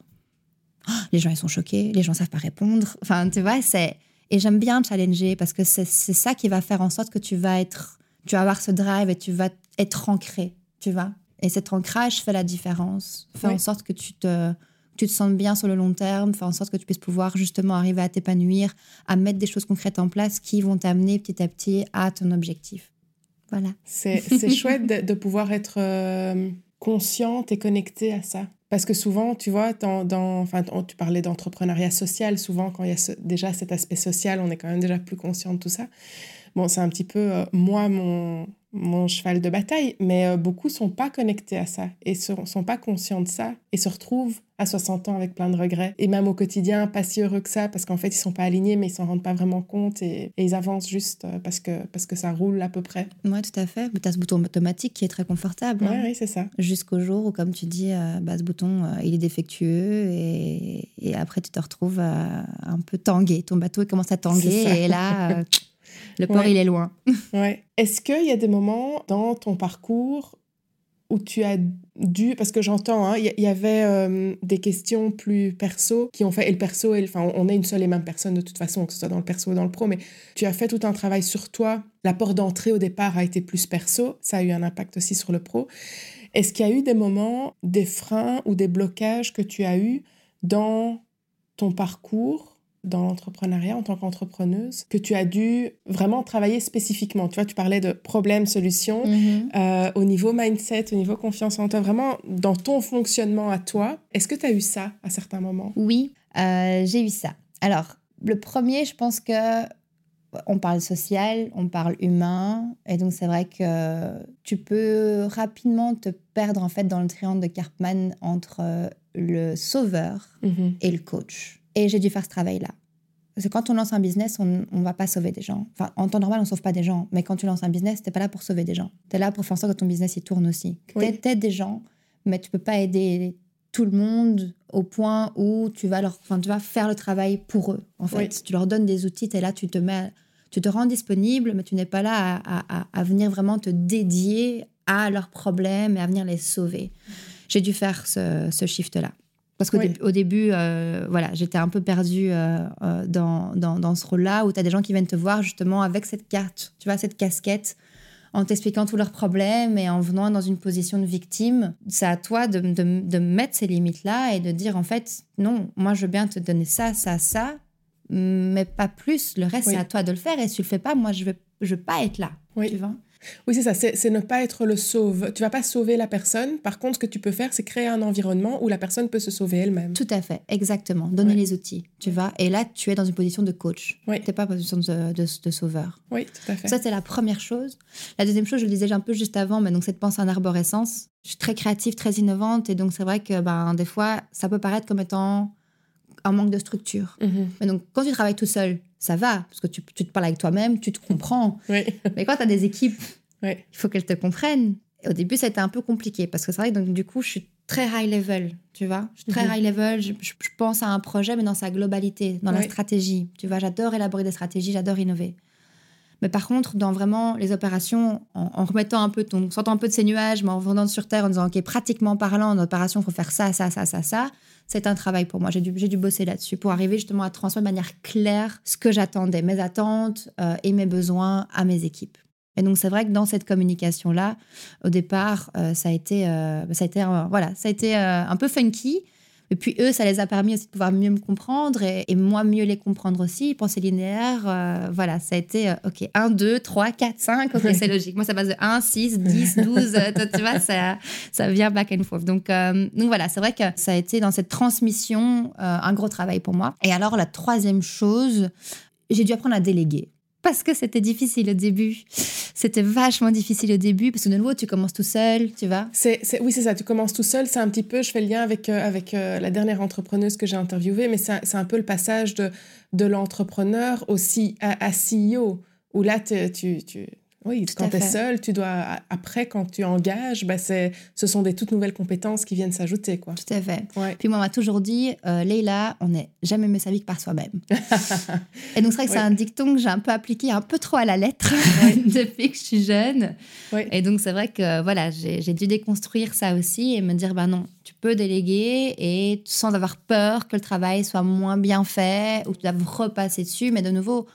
Oh, Les gens ils sont choqués, les gens savent pas répondre. Enfin tu vois, c'est et j'aime bien challenger parce que c'est ça qui va faire en sorte que tu vas être, tu vas avoir ce drive et tu vas être ancré, tu vois. Et cet ancrage fait la différence, fait en sorte que tu te tu te sens bien sur le long terme, faire en sorte que tu puisses pouvoir justement arriver à t'épanouir, à mettre des choses concrètes en place qui vont t'amener petit à petit à ton objectif. Voilà. C'est chouette de, pouvoir être euh, consciente et connectée à ça. Parce que souvent, tu vois, dans, dans enfin, tu parlais d'entrepreneuriat social, souvent quand il y a déjà cet aspect social, on est quand même déjà plus conscient de tout ça. Bon, c'est un petit peu euh, moi, mon, mon cheval de bataille, mais euh, beaucoup sont pas connectés à ça et sont, sont pas conscients de ça et se retrouvent à 60 ans avec plein de regrets et même au quotidien pas si heureux que ça parce qu'en fait ils sont pas alignés mais ils s'en rendent pas vraiment compte et, ils avancent juste euh, parce que parce que ça roule à peu près. Oui, tout à fait. Tu as ce bouton automatique qui est très confortable. Hein. Oui, c'est ça. Jusqu'au jour où comme tu dis euh, bah, ce bouton il est défectueux et, et, après tu te retrouves un peu tangué, ton bateau il commence à tanguer et là Le port, il est loin. ouais. Est-ce qu'il y a des moments dans ton parcours où tu as dû, parce que j'entends, hein, il y, avait euh, des questions plus perso qui ont fait, et le perso, enfin, on est une seule et même personne de toute façon, que ce soit dans le perso ou dans le pro, mais tu as fait tout un travail sur toi. La porte d'entrée au départ a été plus perso, ça a eu un impact aussi sur le pro. Est-ce qu'il y a eu des moments, des freins ou des blocages que tu as eu dans ton parcours dans l'entrepreneuriat en tant qu'entrepreneuse que tu as dû vraiment travailler spécifiquement Tu vois, tu parlais de problèmes, solutions, mm-hmm. euh, au niveau mindset, au niveau confiance en toi, vraiment dans ton fonctionnement à toi. Est-ce que tu as eu ça à certains moments? Oui, euh, j'ai eu ça. Alors, le premier, je pense que on parle social, on parle humain, et donc c'est vrai que tu peux rapidement te perdre en fait dans le triangle de Karpman entre le sauveur mm-hmm. et le coach. Et j'ai dû faire ce travail-là. Parce que quand on lance un business, on ne va pas sauver des gens. Enfin, en temps normal, on ne sauve pas des gens. Mais quand tu lances un business, tu n'es pas là pour sauver des gens. Tu es là pour faire en sorte que ton business il tourne aussi. Tu aides des gens, mais tu peux pas aider tout le monde au point où tu vas, leur, enfin, tu vas faire le travail pour eux. En fait, tu leur donnes des outils, tu es là, tu te mets, tu te rends disponible, mais tu n'es pas là à, à, venir vraiment te dédier à leurs problèmes et à venir les sauver. J'ai dû faire ce, ce shift-là. Parce qu'au Oui. dé- au début, euh, voilà, j'étais un peu perdue euh, euh, dans, dans, dans ce rôle-là où tu as des gens qui viennent te voir justement avec cette carte, tu vois, cette casquette, en t'expliquant tous leurs problèmes et en venant dans une position de victime. C'est à toi de, de, de mettre ces limites-là et de dire en fait, non, moi je veux bien te donner ça, ça, ça, mais pas plus. Le reste, Oui. c'est à toi de le faire et si tu le fais pas, moi je veux, je veux pas être là. Oui. Tu vois Oui, c'est ça, c'est c'est ne pas être le sauve. Tu vas pas sauver la personne. Par contre, ce que tu peux faire, c'est créer un environnement où la personne peut se sauver elle-même. Tout à fait, exactement. Donner Ouais. les outils, tu vois. Et là, tu es dans une position de coach. Oui. Tu n'es pas en position de, de, de sauveur. Oui, tout à fait. Ça, c'est la première chose. La deuxième chose, je le disais un peu juste avant, mais donc cette pensée en arborescence. Je suis très créative, très innovante, et donc c'est vrai que ben, des fois, ça peut paraître comme étant un manque de structure. Mhm. Mais donc, quand tu travailles tout seul, ça va, parce que tu, tu te parles avec toi-même, tu te comprends. Oui, Mais quand tu as des équipes, oui, il faut qu'elles te comprennent. Et au début, ça a été un peu compliqué, parce que c'est vrai que donc, du coup, je suis très high level, tu vois. Je suis très Mhm. high level, je, pense à un projet, mais dans sa globalité, dans la stratégie. Tu vois, j'adore élaborer des stratégies, j'adore innover. Mais par contre, dans vraiment les opérations, en, remettant un peu, ton, sortant un peu de ces nuages, mais en revenant sur Terre, en disant, OK, pratiquement parlant, en opération, il faut faire ça, ça, ça, ça, ça, c'est un travail pour moi. J'ai dû, dû bosser là-dessus pour arriver justement à transmettre de manière claire ce que j'attendais, mes attentes euh, et mes besoins à mes équipes. Et donc, c'est vrai que dans cette communication-là, au départ, euh, ça a été, euh, ça a été, voilà, ça a été un peu funky. Et puis, eux, ça les a permis aussi de pouvoir mieux me comprendre et, et moi mieux les comprendre aussi. Pensée linéaire, euh, voilà, ça a été, euh, OK, 1, 2, 3, 4, 5, OK, c'est logique. Moi, ça passe de 1, 6, 10, 12, euh, toi, tu vois, ça, ça vient back and forth. Donc, euh, donc, voilà, c'est vrai que ça a été dans cette transmission euh, un gros travail pour moi. Et alors, la troisième chose, j'ai dû apprendre à déléguer. Parce que c'était difficile au début. C'était vachement difficile au début, parce que de nouveau, tu commences tout seul, tu vois. C'est, oui, c'est ça. Tu commences tout seul. C'est un petit peu, je fais le lien avec, euh, avec euh, la dernière entrepreneuse que j'ai interviewée, mais c'est, un peu le passage de, de l'entrepreneur aussi à, à CEO, où là, tu, tu, oui, Tout quand tu es seul, tu dois, après, quand tu engages, bah, c'est, ce sont des toutes nouvelles compétences qui viennent s'ajouter. Quoi. Tout à fait. Ouais. Puis moi, on m'a toujours dit, euh, Leïla, on n'est jamais mieux servi que par soi-même. Et donc, c'est vrai que c'est un dicton que j'ai un peu appliqué un peu trop à la lettre Ouais. depuis que je suis jeune. Et donc, c'est vrai que voilà, j'ai j'ai dû déconstruire ça aussi et me dire, bah non, tu peux déléguer et sans avoir peur que le travail soit moins bien fait ou que tu dois repasser dessus. Mais de nouveau,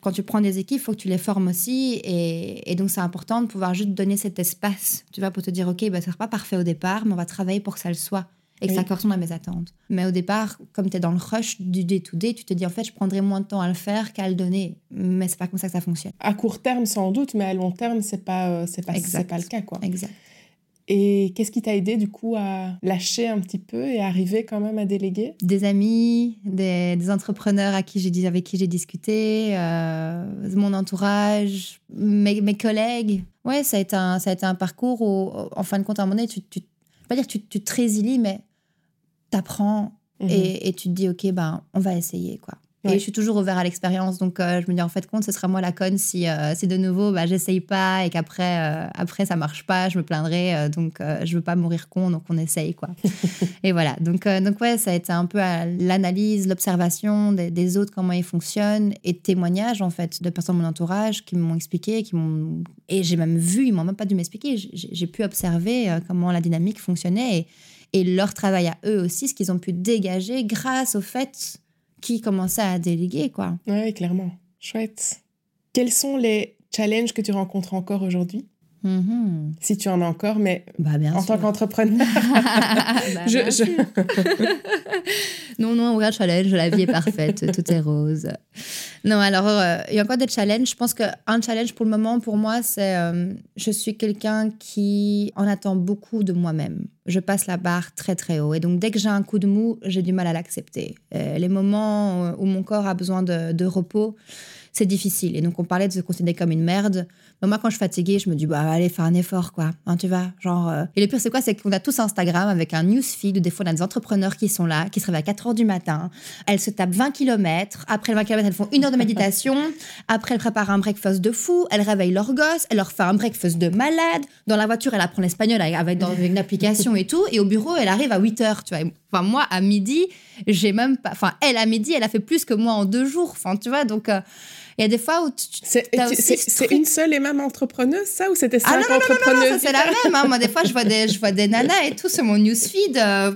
quand tu prends des équipes, il faut que tu les formes aussi. Et, et donc, c'est important de pouvoir juste donner cet espace, tu vois, pour te dire, OK, bah, ça sera pas parfait au départ, mais on va travailler pour que ça le soit et que Oui. ça corresponde à mes attentes. Mais au départ, comme tu es dans le rush du day-to-day, tu te dis, en fait, je prendrai moins de temps à le faire qu'à le donner. Mais c'est pas comme ça que ça fonctionne. À court terme, sans doute, mais à long terme, c'est pas, euh, c'est pas, pas le cas. Quoi. Exact. Et qu'est-ce qui t'a aidé, du coup, à lâcher un petit peu et arriver quand même à déléguer? Des amis, des, des entrepreneurs à qui j'ai, avec qui j'ai discuté, euh, mon entourage, mes, mes collègues. Ouais, ça a, été un, ça a été un parcours où, en fin de compte, à un moment donné, tu, tu, pas dire que tu, tu te résilies, mais t'apprends Mhm. et, et tu te dis, OK, ben, on va essayer, quoi. Ouais. Et je suis toujours ouvert à l'expérience, donc euh, je me dis en fait compte, ce sera moi la conne si, euh, si de nouveau bah, j'essaye pas et qu'après euh, après ça marche pas, je me plaindrai, euh, donc euh, je veux pas mourir con, donc on essaye quoi. et voilà, donc, donc ouais, ça a été un peu l'analyse, l'observation des, des autres, comment ils fonctionnent et témoignages en fait de personnes de mon entourage qui m'ont expliqué, qui m'ont et j'ai même vu, ils m'ont même pas dû m'expliquer, j'ai pu observer comment la dynamique fonctionnait et, et leur travail à eux aussi, ce qu'ils ont pu dégager grâce au fait qu'ils commençaient à déléguer, quoi. Oui, clairement. Chouette. Quels sont les challenges que tu rencontres encore aujourd'hui? Mhm. Si tu en as encore, mais Bah, bien en sûr. tant qu'entrepreneur. Bah, je- je- non, non, aucun challenge, la vie est parfaite, tout est rose. Non, alors, euh, il y a encore des challenges. Je pense qu'un challenge pour le moment, pour moi, c'est euh, je suis quelqu'un qui en attend beaucoup de moi-même. Je passe la barre très, très haut. Et donc, dès que j'ai un coup de mou, j'ai du mal à l'accepter. Euh, les moments où mon corps a besoin de repos, c'est difficile. Et donc, on parlait de se considérer comme une merde. Mais moi, quand je suis fatiguée, je me dis, bah, allez, fais un effort, quoi. Hein, tu vois, genre... euh, Et le pire, c'est quoi? C'est qu'on a tous Instagram avec un newsfeed où des fois, on a des entrepreneurs qui sont là, qui se réveillent à 4 heures du matin. Elles se tapent 20 km. Après le 20 km, elles font une heure de méditation. Après, elles préparent un breakfast de fou. Elles réveillent leurs gosses. Elles leur font un breakfast de malade. Dans la voiture, elle apprend l'espagnol avec, une application et tout. Et au bureau, elle arrive à 8 heures, tu vois. Enfin, moi, à midi, j'ai même pas... Enfin, elle, à midi, elle a fait plus que moi en deux jours. Enfin, tu vois, donc... euh, Il y a des fois où tu. C'est une seule et même entrepreneuse, ça, ou c'était ah, cinq ah, non, non, entrepreneuses non, c'est la même. Hein. Moi, des fois, je vois des, je vois des nanas et tout sur mon newsfeed. Euh,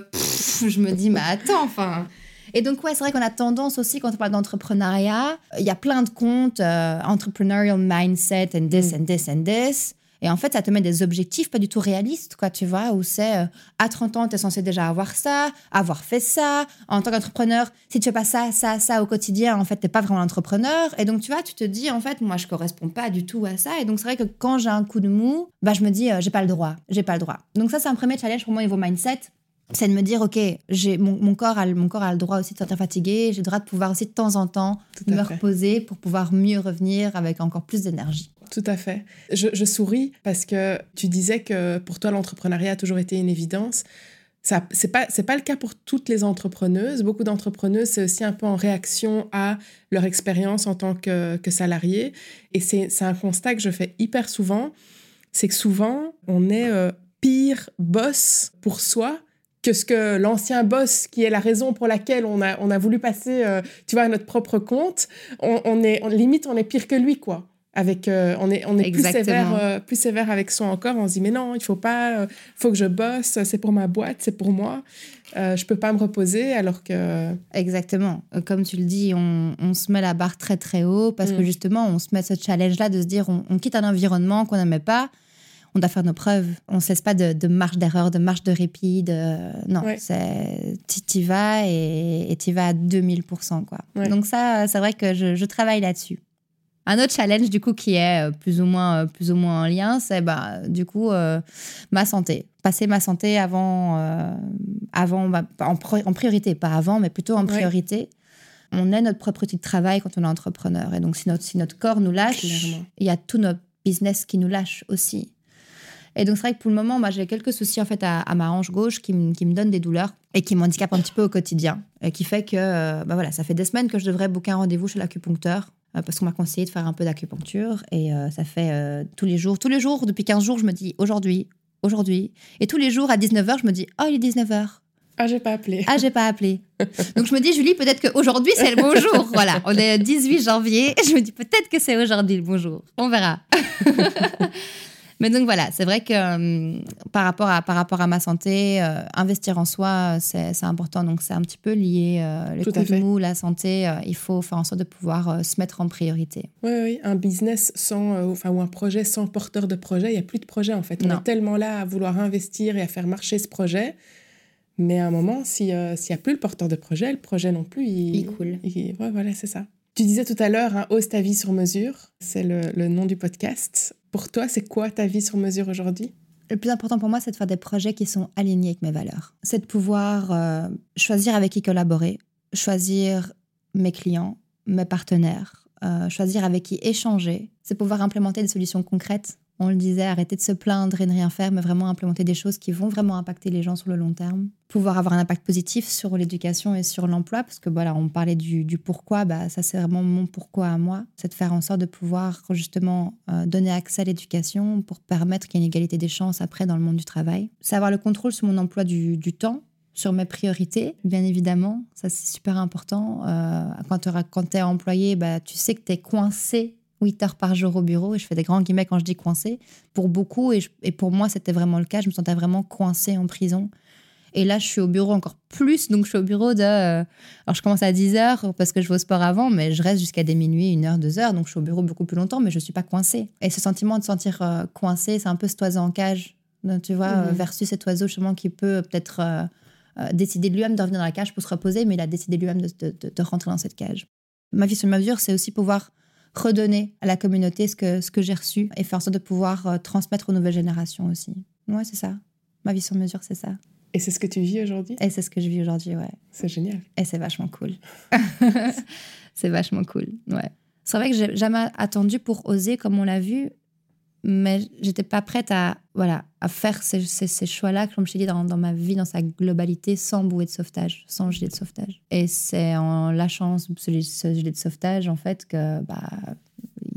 je me dis, mais attends, enfin. Et donc, ouais, c'est vrai qu'on a tendance aussi, quand on parle d'entrepreneuriat, il y a plein de comptes, euh, entrepreneurial mindset and this mm. and this and this. Et en fait, ça te met des objectifs pas du tout réalistes, quoi, tu vois, où c'est euh, à 30 ans, tu es censé déjà avoir ça, avoir fait ça. En tant qu'entrepreneur, si tu fais pas ça, ça, ça au quotidien, en fait, tu pas vraiment entrepreneur. Et donc, tu vois, tu te dis, en fait, moi, je corresponds pas du tout à ça. Et donc, c'est vrai que quand j'ai un coup de mou, bah, je me dis, euh, j'ai pas le droit, j'ai pas le droit. Donc, ça, c'est un premier challenge pour moi niveau mindset c'est de me dire ok j'ai mon, corps a mon corps a le droit aussi de sentir fatigué j'ai le droit de pouvoir aussi de temps en temps me reposer pour pouvoir mieux revenir avec encore plus d'énergie tout à fait. Je, souris parce que tu disais que pour toi, l'entrepreneuriat a toujours été une évidence. Ce n'est pas, pas le cas pour toutes les entrepreneuses. Beaucoup d'entrepreneuses, c'est aussi un peu en réaction à leur expérience en tant que, que salarié. Et c'est un constat que je fais hyper souvent. C'est que souvent, on est euh, pire boss pour soi que ce que l'ancien boss, qui est la raison pour laquelle on a, on a voulu passer, euh, tu vois, à notre propre compte, on, on est, on, limite, on est pire que lui, quoi. Avec euh, on est on est plus sévère euh, plus sévère avec soi encore on se dit mais non il faut pas faut que je bosse c'est pour ma boîte c'est pour moi. Je peux pas me reposer alors que exactement. Comme tu le dis on, on se met la barre très très haut parce que mm. justement on se met ce challenge là de se dire on, quitte un environnement qu'on n'aimait pas on doit faire nos preuves on ne cesse pas de, marche d'erreur de marche de répit de... non c'est tu vas et tu vas à 2000% quoi donc ça c'est vrai que je, je travaille là-dessus un autre challenge du coup qui est euh, plus ou moins euh, plus ou moins en lien, c'est bah du coup euh, ma santé. Passer ma santé avant avant bah, en, priorité, pas avant, mais plutôt en priorité. On est notre propre outil de travail quand on est entrepreneur. Et donc si notre si notre corps nous lâche, il y a tout notre business qui nous lâche aussi. Et donc, c'est vrai que pour le moment, moi, j'ai quelques soucis en fait à, ma hanche gauche qui, qui, me donnent des douleurs et qui m'handicapent un petit peu au quotidien. Et qui fait que, bah voilà, ça fait des semaines que je devrais booker un rendez-vous chez l'acupuncteur euh, parce qu'on m'a conseillé de faire un peu d'acupuncture. Et euh, ça fait euh, tous les jours, tous les jours, depuis 15 jours, je me dis aujourd'hui, aujourd'hui. Et tous les jours à 19h, je me dis, oh, il est 19h. Ah, j'ai pas appelé. Ah, j'ai pas appelé. Donc je me dis, Julie, peut-être qu'aujourd'hui, c'est le bon jour. Voilà, on est 18 janvier. Je me dis, peut-être que c'est aujourd'hui le bon jour. On verra. Mais donc voilà, c'est vrai que euh, par, rapport à, par rapport à ma santé, euh, investir en soi, c'est important. Donc c'est un petit peu lié. Euh, le coup de mou, la santé, il faut faire en sorte de pouvoir se mettre en priorité. Oui, oui, un business sans, enfin, ou un projet sans porteur de projet, il n'y a plus de projet en fait. On est tellement là à vouloir investir et à faire marcher ce projet. Mais à un moment, s'il n'y a plus le porteur de projet, le projet non plus, il, il coule. ouais, voilà, c'est ça. Tu disais tout à l'heure, hein, Ose ta vie sur mesure, c'est le, nom du podcast. Pour toi, c'est quoi ta vie sur mesure aujourd'hui? Le plus important pour moi, c'est de faire des projets qui sont alignés avec mes valeurs. C'est de pouvoir euh, choisir avec qui collaborer, choisir mes clients, mes partenaires, euh, choisir avec qui échanger. C'est pouvoir implémenter des solutions concrètes on le disait, arrêter de se plaindre et ne rien faire, mais vraiment implémenter des choses qui vont vraiment impacter les gens sur le long terme. Pouvoir avoir un impact positif sur l'éducation et sur l'emploi, parce que voilà, on parlait du, pourquoi, bah, ça c'est vraiment mon pourquoi à moi, c'est de faire en sorte de pouvoir justement euh, donner accès à l'éducation pour permettre qu'il y ait une égalité des chances après dans le monde du travail. C'est avoir le contrôle sur mon emploi du, temps, sur mes priorités, bien évidemment. Ça, c'est super important. Euh, quand tu es employé, bah, tu sais que tu es coincé 8 heures par jour au bureau, et je fais des grands guillemets quand je dis coincé, pour beaucoup, et, pour moi c'était vraiment le cas, je me sentais vraiment coincée en prison. Et là, je suis au bureau encore plus, donc je suis au bureau de... Euh, alors je commence à 10 heures parce que je vais au sport avant, mais je reste jusqu'à des minuit, 1 heure, 2 heures, donc je suis au bureau beaucoup plus longtemps, mais je ne suis pas coincée. Et ce sentiment de sentir euh, coincé, c'est un peu cet oiseau en cage, tu vois, mhm. versus cet oiseau justement qui peut peut-être euh, décider de lui-même de revenir dans la cage pour se reposer, mais il a décidé lui-même de, de, rentrer dans cette cage. Ma vie sur mesure, c'est aussi pouvoir redonner à la communauté ce que, ce que j'ai reçu et faire en sorte de pouvoir euh, transmettre aux nouvelles générations aussi. Ouais, c'est ça. Ma vie sur mesure, c'est ça. Et c'est ce que tu vis aujourd'hui? Et c'est ce que je vis aujourd'hui, ouais. C'est génial. Et c'est vachement cool. c'est vachement cool, ouais. C'est vrai que j'ai jamais attendu pour oser, comme on l'a vu, mais j'étais pas prête à voilà à faire ces, ces, choix-là, comme je t'ai dit, dans, dans, ma vie, dans sa globalité, sans bouée de sauvetage, sans gilet de sauvetage. Et c'est en lâchant ce, ce, gilet de sauvetage, en fait, que bah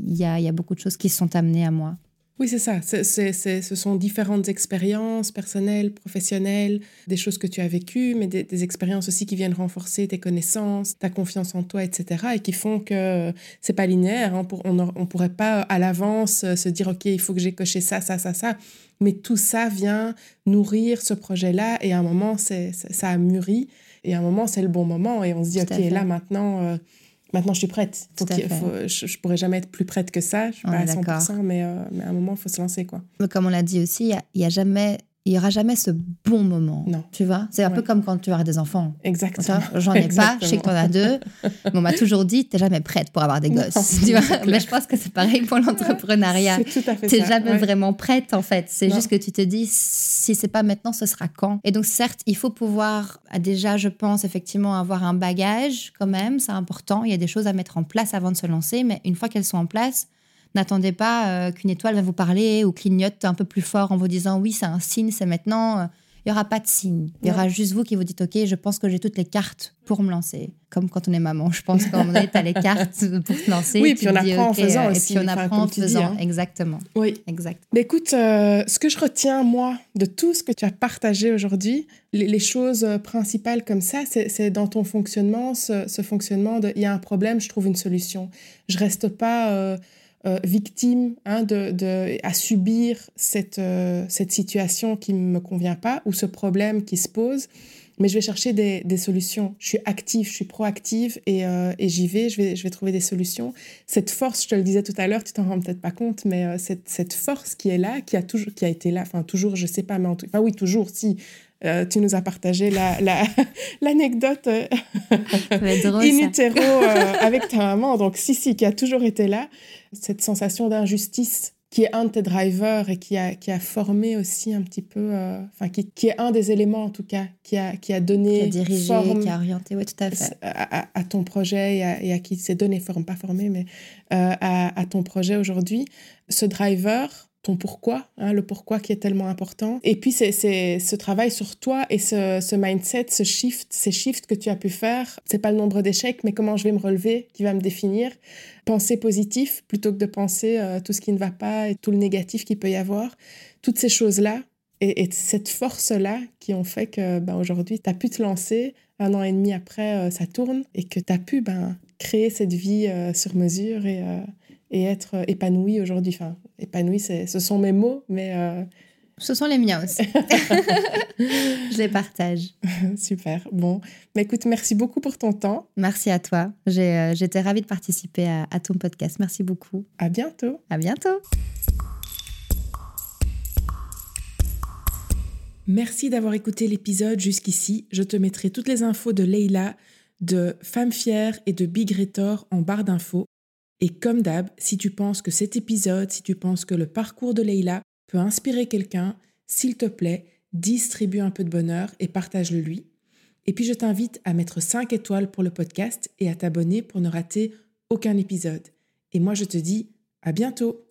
il y a, y a, beaucoup de choses qui sont amenées à moi. Oui, c'est ça. Ce sont différentes expériences personnelles, professionnelles, des choses que tu as vécues, mais des, expériences aussi qui viennent renforcer tes connaissances, ta confiance en toi, etc. Et qui font que c'est pas linéaire. Hein. Pour, on ne pourrait pas à l'avance se dire, OK, il faut que j'ai coché ça, ça, ça, ça. Mais tout ça vient nourrir ce projet-là et à un moment, c'est, ça a mûri. Et à un moment, c'est le bon moment. Et on se dit, OK, là, maintenant... Euh, Maintenant, je suis prête. je, ne pourrais jamais être plus prête que ça. Je suis pas à 100%, mais, euh, mais, à un moment, il faut se lancer. quoi. Comme on l'a dit aussi, il n'y a, jamais il y aura jamais ce bon moment. Non. Tu vois? C'est un peu comme quand tu as des enfants. Exactement. J'en ai pas, je sais que tu en as deux. on m'a toujours dit, tu n'es jamais prête pour avoir des gosses. tu vois? Mais je pense que c'est pareil pour l'entrepreneuriat. C'est tout à fait Tu n'es jamais vraiment prête, en fait. C'est juste que tu te dis, si c'est pas maintenant, ce sera quand? Et donc, certes, il faut pouvoir, déjà, je pense, effectivement, avoir un bagage quand même. C'est important. Il y a des choses à mettre en place avant de se lancer. Mais une fois qu'elles sont en place, N'attendez pas euh, qu'une étoile va vous parler ou clignote un peu plus fort en vous disant oui, c'est un signe, c'est maintenant. Il n'y aura pas de signe. Il y aura juste vous qui vous dites OK, je pense que j'ai toutes les cartes pour me lancer. Comme quand on est maman, je pense un moment tu as les cartes pour te lancer. Oui, puis on apprend en faisant aussi. Et puis on apprend en faisant, hein. exactement. Oui. Exact. Mais écoute, euh, ce que je retiens, moi, de tout ce que tu as partagé aujourd'hui, les, choses principales comme ça, c'est dans ton fonctionnement, ce, fonctionnement de il y a un problème, je trouve une solution. Je reste pas. Euh, euh, victime hein, à subir cette, euh, cette situation qui ne me convient pas ou ce problème qui se pose. Mais je vais chercher des, solutions. Je suis active, je suis proactive et, euh, et j'y vais je, vais, je vais trouver des solutions. Cette force, je te le disais tout à l'heure, tu t'en rends peut-être pas compte, mais cette, cette force qui est là, qui a, toujours, qui a été là, enfin toujours, je sais pas, mais en tout enfin oui, toujours, si, euh, tu nous as partagé l'anecdote la, la, in utero avec ta maman. Donc, si, si, qui a toujours été là. Cette sensation d'injustice qui est un de tes drivers et qui a, qui a formé aussi un petit peu, euh, enfin, qui, qui, est un des éléments en tout cas, qui a, qui a donné. Qui a dirigé, forme qui a orienté, oui, tout à fait. À, à, ton projet et à, et à qui s'est donné forme, pas formé, mais euh, à, ton projet aujourd'hui. Ce driver, ton pourquoi, hein, le pourquoi qui est tellement important. Et puis, c'est ce travail sur toi et ce, ce, mindset, ce shift, ces shifts que tu as pu faire. C'est pas le nombre d'échecs, mais comment je vais me relever qui va me définir. Penser positif plutôt que de penser euh, tout ce qui ne va pas et tout le négatif qu'il peut y avoir. Toutes ces choses-là et, et, cette force-là qui ont fait que ben, aujourd'hui, tu as pu te lancer. Un an et demi après, euh, ça tourne et que tu as pu ben, créer cette vie euh, sur mesure et et être épanoui aujourd'hui. Enfin, épanoui, ce sont mes mots, mais... Euh, ce sont les miens aussi. je les partage. Super. Bon, mais écoute, merci beaucoup pour ton temps. Merci à toi. Euh, j'étais ravie de participer à, à ton podcast. Merci beaucoup. À bientôt. À bientôt. Merci d'avoir écouté l'épisode jusqu'ici. Je te mettrai toutes les infos de Leila, de Femme Fière et de Big Retor en barre d'infos. Et comme d'hab, si tu penses que cet épisode, si tu penses que le parcours de Leïla peut inspirer quelqu'un, s'il te plaît, distribue un peu de bonheur et partage-le lui. Et puis je t'invite à mettre 5 étoiles pour le podcast et à t'abonner pour ne rater aucun épisode. Et moi je te dis à bientôt